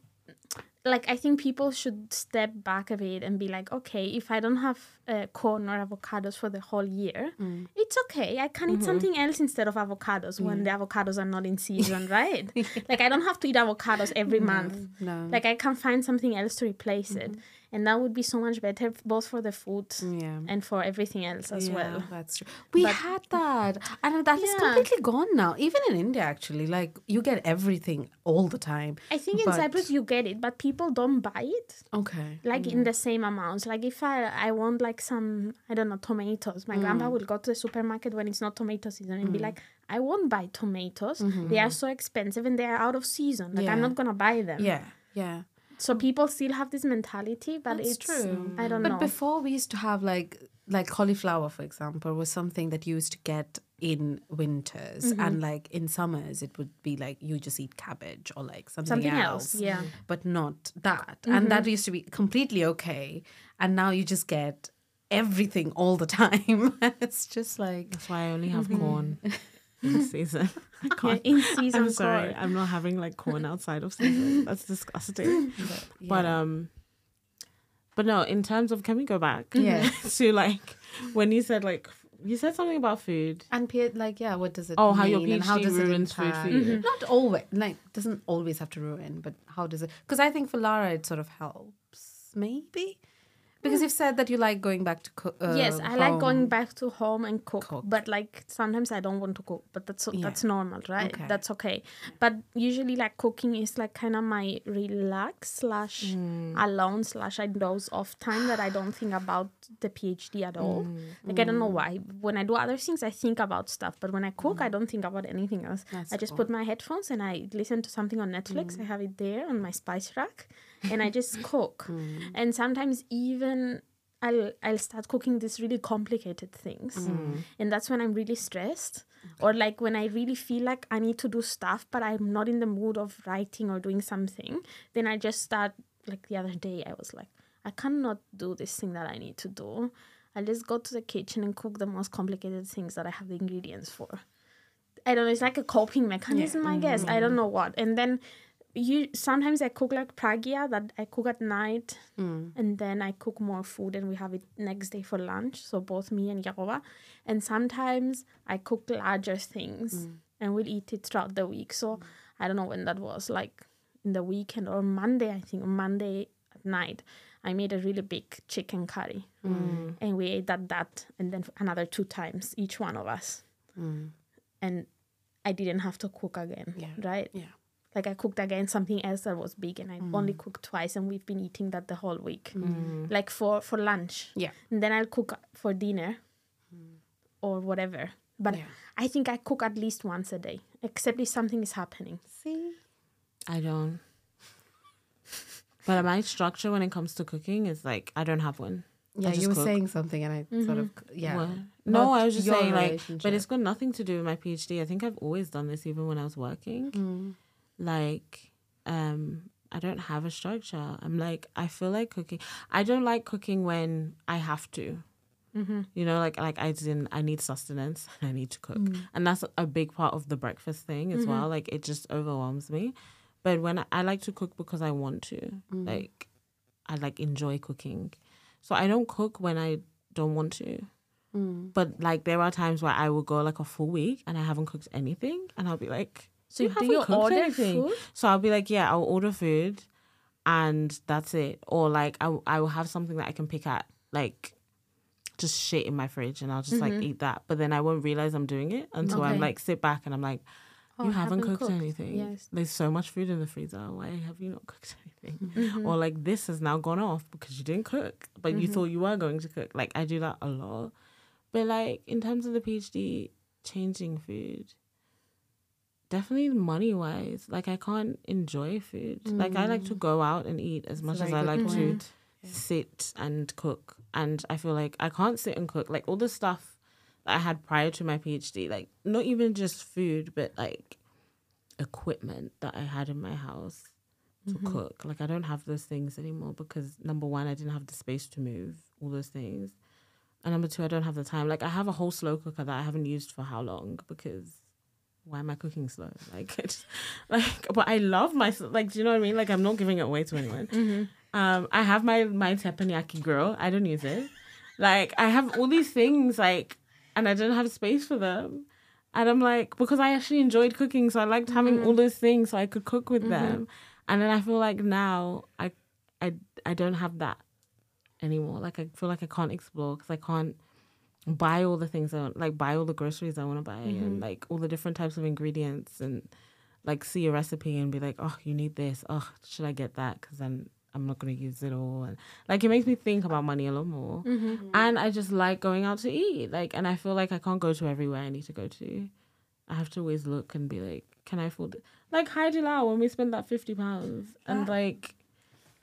like I think people should step back a bit and be like, okay, if I don't have uh, corn or avocados for the whole year, mm. it's okay. I can eat mm-hmm. something else instead of avocados when the avocados are not in season, right? like I don't have to eat avocados every month. No. Like I can find something else to replace it, mm-hmm. And that would be so much better both for the food Yeah. and for everything else as yeah, well. That's true. We had that, and that is Yeah. completely gone now. Even in India, actually, like you get everything all the time. I think in But- Cyprus you get it, but people don't buy it. Okay. like in the same amounts. Like if I I want like some I don't know tomatoes, my grandpa mm. will go to the supermarket when it's not tomato season and be mm. like, I won't buy tomatoes. They mm-hmm. are so expensive and they are out of season. Like I'm not gonna buy them. Yeah. Yeah. So people still have this mentality, but That's it's true. I don't But know. But before we used to have like like cauliflower, for example, was something that you used to get in winters, Mm-hmm. and like in summers, it would be like you just eat cabbage or like something, Something else, else, yeah. but not that. And that used to be completely okay, and now you just get everything all the time. it's just like That's why I only have corn in season. I Yeah, can't. in season I'm sorry. corn. I'm not having like corn outside of season. That's disgusting. But um, but no. In terms of, can we go back? Yeah. to like when you said like you said something about food. And pe- like, yeah, what does it Oh, how your mean and how PhD does it ruins food for you. Not always, like, doesn't always have to ruin, but how does it? Because I think for Lara, it sort of helps, maybe. Because you've said that you like going back to cook. Uh, yes, I like going back to home and cook, Cook. but like sometimes I don't want to cook, but that's Yeah. that's normal, right? Okay. That's okay. But usually, like cooking is like kind of my relax slash Mm. alone slash I doze off time that I don't think about the PhD at all. Mm. Like I don't know why. When I do other things, I think about stuff, but when I cook, I don't think about anything else. Mm. That's I just cool. Mm. put my headphones and I listen to something on Netflix. I have it there on my spice rack, and I just cook. Mm. And sometimes even I'll I'll start cooking these really complicated things, Mm. and that's when I'm really stressed, or like when I really feel like I need to do stuff, but I'm not in the mood of writing or doing something. Then I just start like the other day. I was like, I cannot do this thing that I need to do. I'll just go to the kitchen and cook the most complicated things that I have the ingredients for. I don't know. It's like a coping mechanism, I guess. I don't know what. And then you sometimes I cook like pragya that I cook at night, hmm. and then I cook more food and we have it next day for lunch. So both me and Yarova. And sometimes I cook larger things hmm. and we'll eat it throughout the week. So hmm. I don't know when that was, like in the weekend or Monday. I think Monday at night. I made a really big chicken curry, and we ate that that, and then another two times each one of us, and I didn't have to cook again, Yeah. right? Yeah. Like I cooked again something else that was big, and I mm. only cooked twice, and we've been eating that the whole week, mm. Mm. like for for lunch. Yeah. and then I'll cook for dinner, or whatever. But Yeah. I think I cook at least once a day, except if something is happening. See? I don't. But my structure when it comes to cooking is like I don't have one. Yeah, you were cook. saying something, and I sort of, mm-hmm. yeah. What? No, About I was just saying like, but it's got nothing to do with my PhD. I think I've always done this even when I was working. Mm. Like, um, I don't have a structure. I'm like, I feel like cooking. I don't like cooking when I have to. Mm-hmm. You know, like like I didn't. I need sustenance. I need to cook, mm-hmm. and that's a big part of the breakfast thing as well. Mm-hmm. Like it just overwhelms me. But when I, I like to cook because I want to, like I like enjoy cooking. So I don't cook when I don't want to. Mm. But like there are times where I will go like a full week and I haven't cooked anything, and I'll be like, So "You do haven't you order food? So I'll be like, yeah, I'll order food, and that's it. Or like I I will have something that I can pick at like just shit in my fridge, and I'll just like eat that. But then I won't realize I'm doing it until I'm like sit back and I'm like. Oh, You haven't, haven't cooked, cooked. anything. Yes. There's so much food in the freezer. Why have you not cooked anything? Mm-hmm. Or like this has now gone off because you didn't cook, but Mm-hmm. you thought you were going to cook. Like I do that a lot. But like in terms of the PhD, changing food, definitely money wise, like I can't enjoy food. Like I like to go out and eat as much as I like to point. sit and cook. And I feel like I can't sit and cook. Like all the stuff that I had prior to my PhD, like not even just food, but like equipment that I had in my house to cook. Like I don't have those things anymore because number one, I didn't have the space to move all those things. And number two, I don't have the time. Like I have a whole slow cooker that I haven't used for how long because why am I cooking slow? Like, it's like, but I love my like. Do you know what I mean? Like, I'm not giving it away to anyone. Mm-hmm. Um, I have my my teppanyaki grill. I don't use it. Like, I have all these things like, and I don't have space for them. And I'm like, because I actually enjoyed cooking, so I liked having mm-hmm. all those things so I could cook with them. Mm-hmm. And then I feel like now I, I, I don't have that anymore. Like I feel like I can't explore because I can't buy all the things I want, like buy all the groceries I want to buy and mm-hmm. like all the different types of ingredients and like see a recipe and be like, oh, you need this. Oh, should I get that? Because then I'm not going to use it all. And like it makes me think about money a lot more. Mm-hmm, mm-hmm. And I just like going out to eat. Like, and I feel like I can't go to everywhere I need to go to. I have to always look and be like, can I afford it? Like Haidilao when we spent that fifty pounds and ah. like,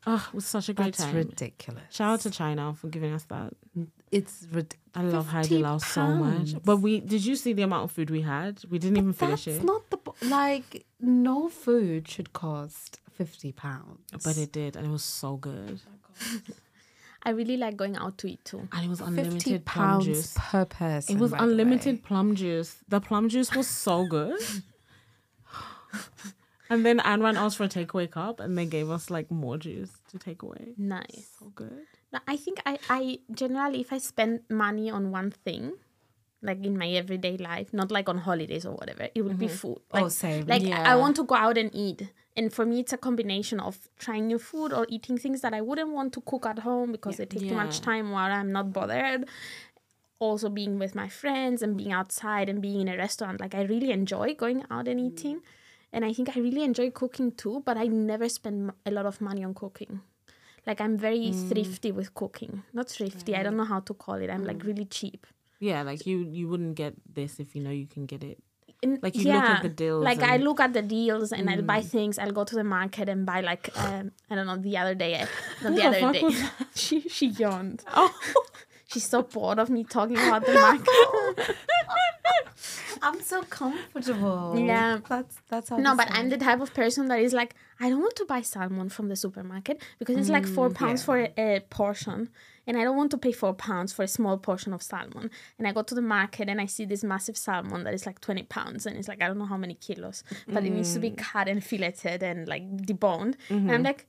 oh, it was such a great That's time. ridiculous. Shout out to China for giving us that. Mm. It's rid- I love Heidi 50 Lao so much. But we did you see the amount of food we had? We didn't even finish it. That's it. not the like. No food should cost fifty pounds. but it did, and it was so good. Oh I really like going out to eat too. And it was fifty unlimited plum juice. per person. It was by the way. unlimited plum juice. The plum juice was so good. and then Anran asked for a takeaway cup, and they gave us like more juice to take away. Nice. So good. I think I, I generally if I spend money on one thing, like in my everyday life, not like on holidays or whatever, it would be mm-hmm. food. Oh, like, Oh, same. Like Yeah. I want to go out and eat. And for me, it's a combination of trying new food or eating things that I wouldn't want to cook at home because they take too much time while I'm not bothered. Also, being with my friends and being outside and being in a restaurant. Like, I really enjoy going out and mm. eating. And I think I really enjoy cooking too, but I never spend a lot of money on cooking. Like, I'm very thrifty with cooking. Not thrifty, I don't know how to call it. I'm like really cheap. Yeah, like you you wouldn't get this if you know you can get it. Like, you look at the deals Like I look at the deals and I'll buy things. I'll go to the market and buy like um, I don't know the other day, uh, not the the other day. she she yawned. Oh, She's so bored of me talking about the market. I'm so comfortable. Yeah. that's that's how. no, but I'm the type of person that is like I don't want to buy salmon from the supermarket because it's like four mm, pounds for a, a portion. And I don't want to pay four pounds for a small portion of salmon. And I go to the market and I see this massive salmon that is like 20 pounds. And it's like, I don't know how many kilos, but it needs to be mm. cut and filleted and like deboned. And I'm mm-hmm. like,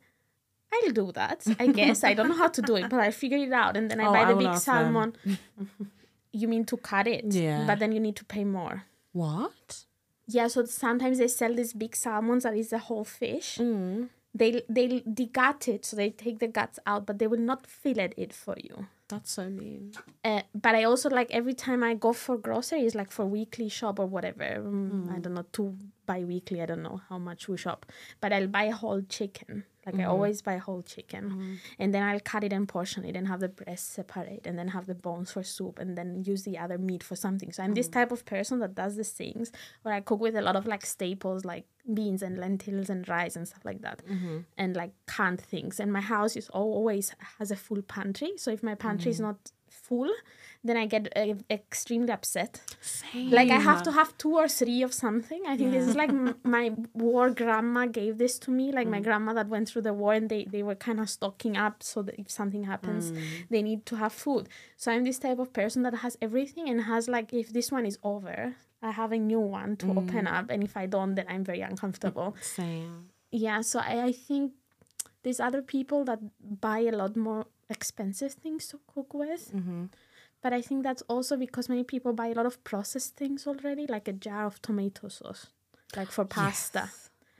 I'll do that. I guess. I don't know how to do it, but I figure it out. And then I Oh, buy the will big salmon. you mean to cut it? Yeah. But then you need to pay more. what? Yeah, so sometimes they sell these big salmons that is a whole fish. Mm. They they degut it, so they take the guts out, but they will not fillet it for you. That's so mean. Uh, but I also like every time I go for groceries, like for weekly shop or whatever. um, I don't know, two bi-weekly. I don't know how much we shop, but I'll buy a whole chicken. Like I mm-hmm. always buy whole chicken, mm-hmm. and then I'll cut it and portion it and have the breast separate, and then have the bones for soup, and then use the other meat for something. So I'm this mm-hmm. type of person that does these things, where I cook with a lot of like staples like beans and lentils and rice and stuff like that, and like canned things. And my house is always has a full pantry. So if my pantry is not full, then I get uh, extremely upset. Same. Like I have to have two or three of something. I think this is like m- my war grandma gave this to me. Like my mm. grandma that went through the war and they, they were kind of stocking up so that if something happens, mm. they need to have food. So I'm this type of person that has everything and has like if this one is over, I have a new one to mm. open up, and if I don't, then I'm very uncomfortable Same. yeah so I, I think there's other people that buy a lot more expensive things to cook with mm-hmm. but i think that's also because many people buy a lot of processed things already like a jar of tomato sauce like for pasta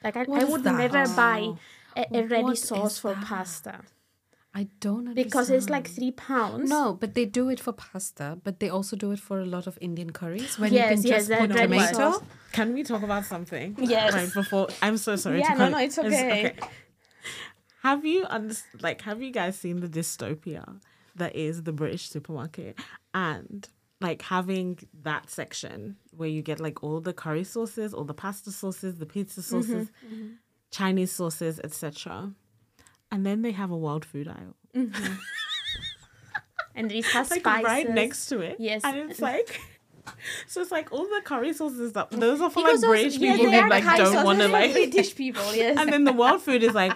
like i, I would that? never buy oh. a, a ready What sauce for that? pasta I don't understand. because it's like three pounds No, but they do it for pasta, but they also do it for a lot of Indian curries when Yes, you can yes, just put tomato. sauce. Can we talk about something? Yes. Right before I'm so sorry. Yeah, to no, cut- no, it's okay. Have you under- like have you guys seen the dystopia that is the British supermarket and like having that section where you get like all the curry sauces, all the pasta sauces, the pizza mm-hmm, sauces, mm-hmm. Chinese sauces, etc. And then they have a wild food aisle. Mm-hmm. and it has like spices right next to it. Yes. And it's like so it's like all the curry sauces that those are for Because like British yeah, people they who like don't want to like british people yes and then the wild food is like,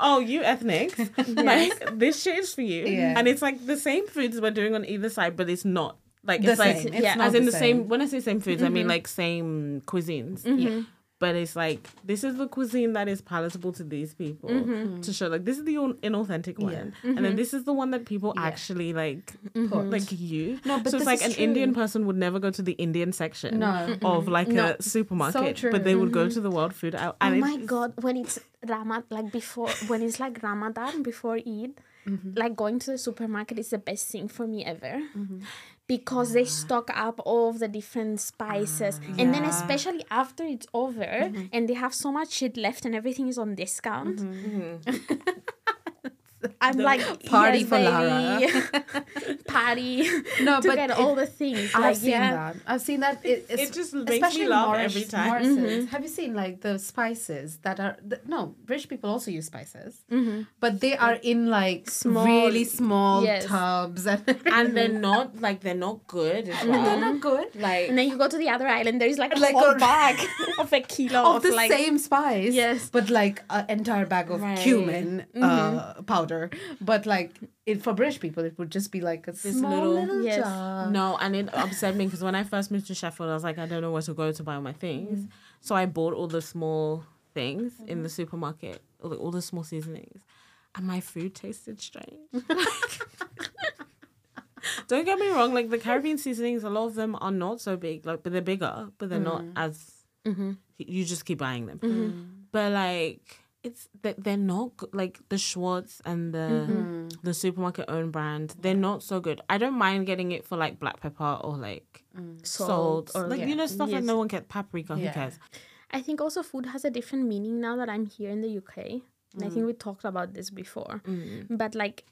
oh, you ethnics, like this shit is for you. Yeah. And it's like the same foods we're doing on either side, but it's not Like The it's like. It's Yeah. not as in the same. same. When I say same foods, I mean mm-hmm. like same cuisines. Mm-hmm. Yeah. But it's like this is the cuisine that is palatable to these people mm-hmm. to show like this is the un- inauthentic one, and mm-hmm. then this is the one that people actually like mm-hmm. like you. No, but so it's like an Indian person would never go to the Indian section No. of like a supermarket, but they would go to the world food out. Oh my god, when it's Ramad like before when it's like Ramadan before Eid, Mm-hmm. like going to the supermarket is the best thing for me ever. Mm-hmm. Because they stock up all of the different spices. and then Yeah. Mm-hmm. especially after it's over and they have so much shit left and everything is on discount. I'm like Party yes, for baby. Lara. Party No, to but get it- all the things. I've like, seen yeah. that. I've seen that. It, it's, It just makes me especially laugh Morris- every time. Morris's. Mm-hmm. Have you seen like the spices that are the, no rich people also use spices, mm-hmm. but they are in like Small- really small yes. tubs and and they're not like they're not good as they're not good. Like And then you go to the other island, there is like a Like whole a- bag of a kilo Of of, the like same spice, Yes. but like an entire bag of Right. cumin uh, mm-hmm. powder. But like it, for British people, it would just be like a small little- little, Yes. jar. No, and it upset me because when I first moved to Sheffield, I was like, I don't know where to go to buy all my things. Mm. So I bought all the small things in the mm-hmm. supermarket, all the, all the small seasonings, and my food tasted strange. don't get me wrong, like the Caribbean seasonings, a lot of them are not so big, like, but they're bigger, but they're not mm. as. Mm-hmm. You just keep buying them, mm-hmm. but like. It's that they're not good. like the Schwartz and the mm-hmm. the supermarket owned brand. They're not so good. I don't mind getting it for like black pepper or like mm. salt, or like you know stuff like yes. no one gets paprika. Who cares? I think also food has a different meaning now that I'm here in the UK. And I mm. think we talked about this before. Mm. But like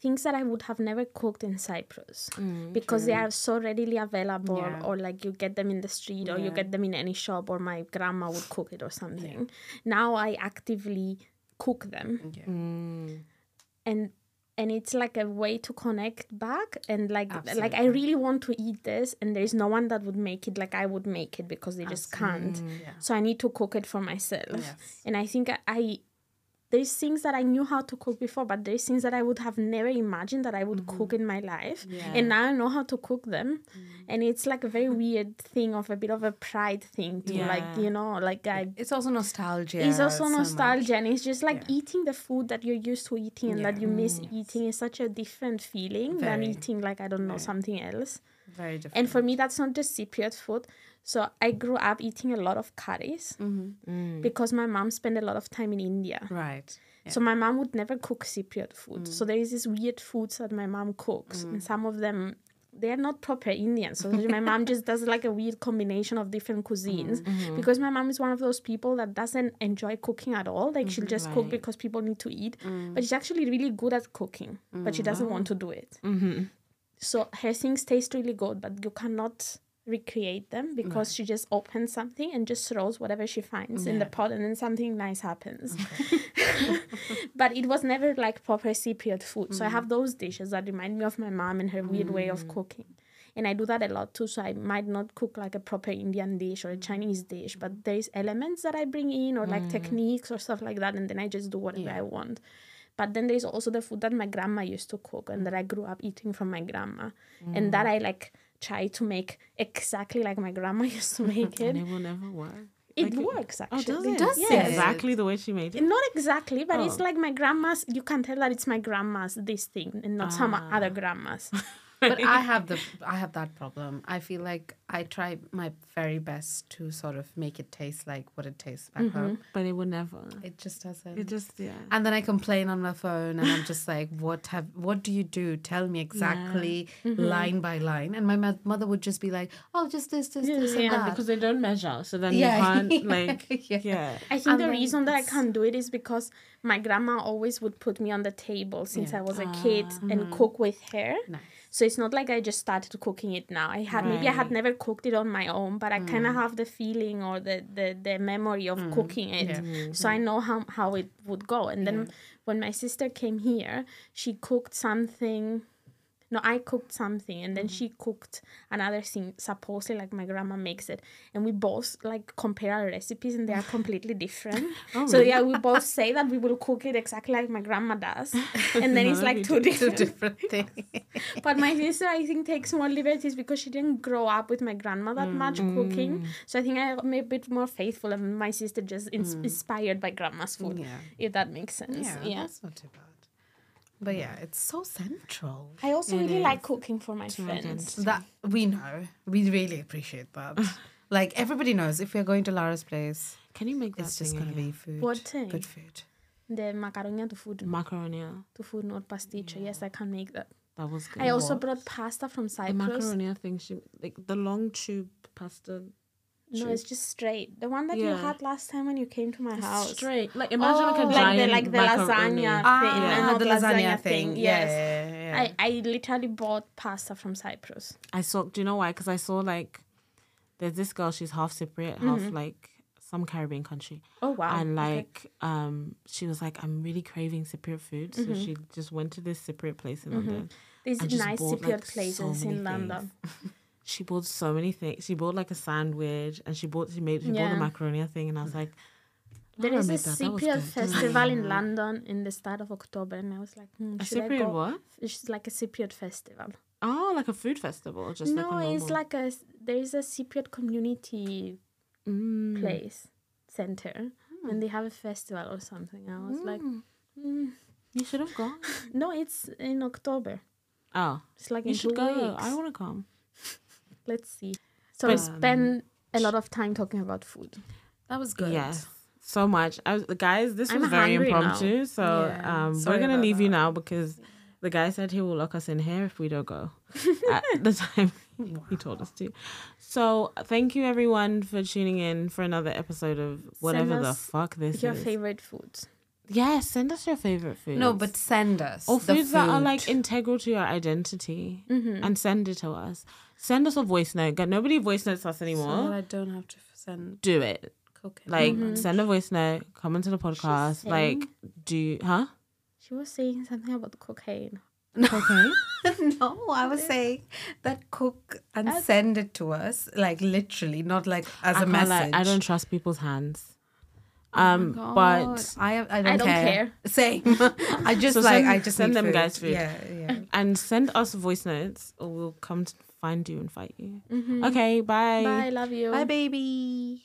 things that I would have never cooked in Cyprus because they are so readily available Yeah. or like you get them in the street or you get them in any shop or my grandma would cook it or something. Now I actively cook them and and it's like a way to connect back and like like I really want to eat this and there's no one that would make it like I would make it because they just can't. So I need to cook it for myself. Yes. And I think I, I there's things that I knew how to cook before, but there's things that I would have never imagined that I would cook mm-hmm. in my life. And now I know how to cook them. Mm-hmm. And it's like a very weird thing of a bit of a pride thing to like, you know, like I It's also nostalgia. it's also so much. nostalgia and it's just like Yeah. eating the food that you're used to eating and that you miss mm. eating is such a different feeling than eating like I don't know something else. Very different. And for me that's not just Cypriot food. So I grew up eating a lot of curries mm-hmm. mm. because my mom spent a lot of time in India. right. So my mom would never cook Cypriot food. Mm. So there is these weird foods that my mom cooks, and mm. some of them they are not proper Indian. So my mom just does like a weird combination of different cuisines mm-hmm. Mm-hmm. because my mom is one of those people that doesn't enjoy cooking at all. Like she'll just cook because people need to eat, but she's actually really good at cooking, but she doesn't want to do it. So her things taste really good, but you cannot recreate them because she just opens something and just throws whatever she finds in the pot and then something nice happens. but it was never like proper Cypriot food. So I mm. have those dishes that remind me of my mom and her weird way of mm. cooking. And I do that a lot too. So I might not cook like a proper Indian dish or a Chinese dish, but there's elements that I bring in or like mm. techniques or stuff like that. And then I just do whatever I want. But then there's also the food that my grandma used to cook and that I grew up eating from my grandma. And that I like try to make exactly like my grandma used to make it. And it will never work. It Like, works Oh, actually. does it? Does Yes. Exactly the way she made it. Not exactly, but it's Oh. like my grandma's. You can tell that it's my grandma's this thing and not some Ah. other grandma's. but I have the I have that problem. I feel like I try my very best to sort of make it taste like what it tastes back mm-hmm. home. But it will never. It just doesn't. It just yeah. and then I complain on my phone, and I'm just like, "What have? What do you do? Tell me exactly, mm-hmm. line by line." And my mo- mother would just be like, "Oh, just this, this, this, and yeah, that." because they don't measure, so then Yeah. you can't like Yeah. yeah. I think And the reason that I can't do it is because my grandma always would put me on the table since Yeah. I was a kid and ah. cook with her. Nice. So it's not like I just started cooking it now. I had maybe I had never cooked it on my own, but I kind of mm. have the feeling or the, the, the memory of mm. cooking it. Yeah. So I know how, how it would go. And then when my sister came here, she cooked something no, I cooked something and then mm-hmm. she cooked another thing. Supposedly, like my grandma makes it, and we both like compare our recipes and they are completely different. Oh, so yeah, we both say that we will cook it exactly like my grandma does, and then it's like two Two different. different things. But my sister, I think, takes more liberties because she didn't grow up with my grandma that much mm. cooking. Mm. So I think I'm a bit more faithful, and my sister just ins- mm. inspired by grandma's food, Yeah. if that makes sense. Yeah, Yeah. that's not too bad. But yeah, it's so central. I also It really is. like cooking for my To friends. That we know. We really appreciate that. like everybody knows if we're going to Lara's place, Can you make that it's just thing gonna again? be food. What thing? Good food. The macaroni to food, macaroni. to food, not pasticcio. Yes, I can make that. That was good. I also What? brought pasta from the Cyprus. macaroni thing. She like the long tube pasta. No, it's just straight. The one that you had last time when you came to my house. Straight. Like imagine like a Oh, like the- like the lasagna. Ah, thing, and not the lasagna, thing. Yes. Yeah, yeah, yeah, yeah. I, I literally bought pasta from Cyprus. I saw. Do you know why? Because I saw like there's this girl. She's half Cypriot, half like some Caribbean country, Oh wow! and Okay. like um she was like I'm really craving Cypriot food, so she just went to this Cypriot place in London. There's and just nice bought, Cypriot like, so places many in London. She bought so many things. She bought like a sandwich, and she bought she made she bought the macaroni thing, and I was like. there is a made that. That Cypriot festival in London in the start of October, and I was like, hmm, A Cypriot what? It's like a Cypriot festival. Oh, like a food festival, just no, like it's like a there is a Cypriot community Mm. place center, and they have a festival or something. I was like, mm, You should have gone. no, it's in October. Oh, It's like you in should go. weeks. I want to come. Let's see. So But- we spend a lot of time talking about food. that was good. Yes, so much. I was guys. This I'm was very hungry now. impromptu, so Yeah, um, we're gonna about leave you now because the guy said he will lock us in here if we don't go at the time he told us to. So thank you everyone for tuning in for another episode of whatever the fuck this Your is. Your favorite foods. Yes, send us your favorite food. No, but send us or the foods that are like integral to your identity, Mm-hmm. and send it to us. Send us a voice note. Go- Nobody voice notes us anymore. that I don't have to send Do it. cooking. Like Mm-hmm. send a voice note. Come into the podcast. Like do you, huh? She was saying something about the cocaine. Okay. no, I was saying that cook and send it to us, like literally, not like as I a message. lie, I don't trust people's hands. Um, but God, I I don't, don't care. Same. I just So like send- I just send them food. guys food. Yeah, yeah. and send us voice notes, or we'll come to find you and fight you. Mm-hmm. Okay. Bye. Bye, love you. Bye, baby.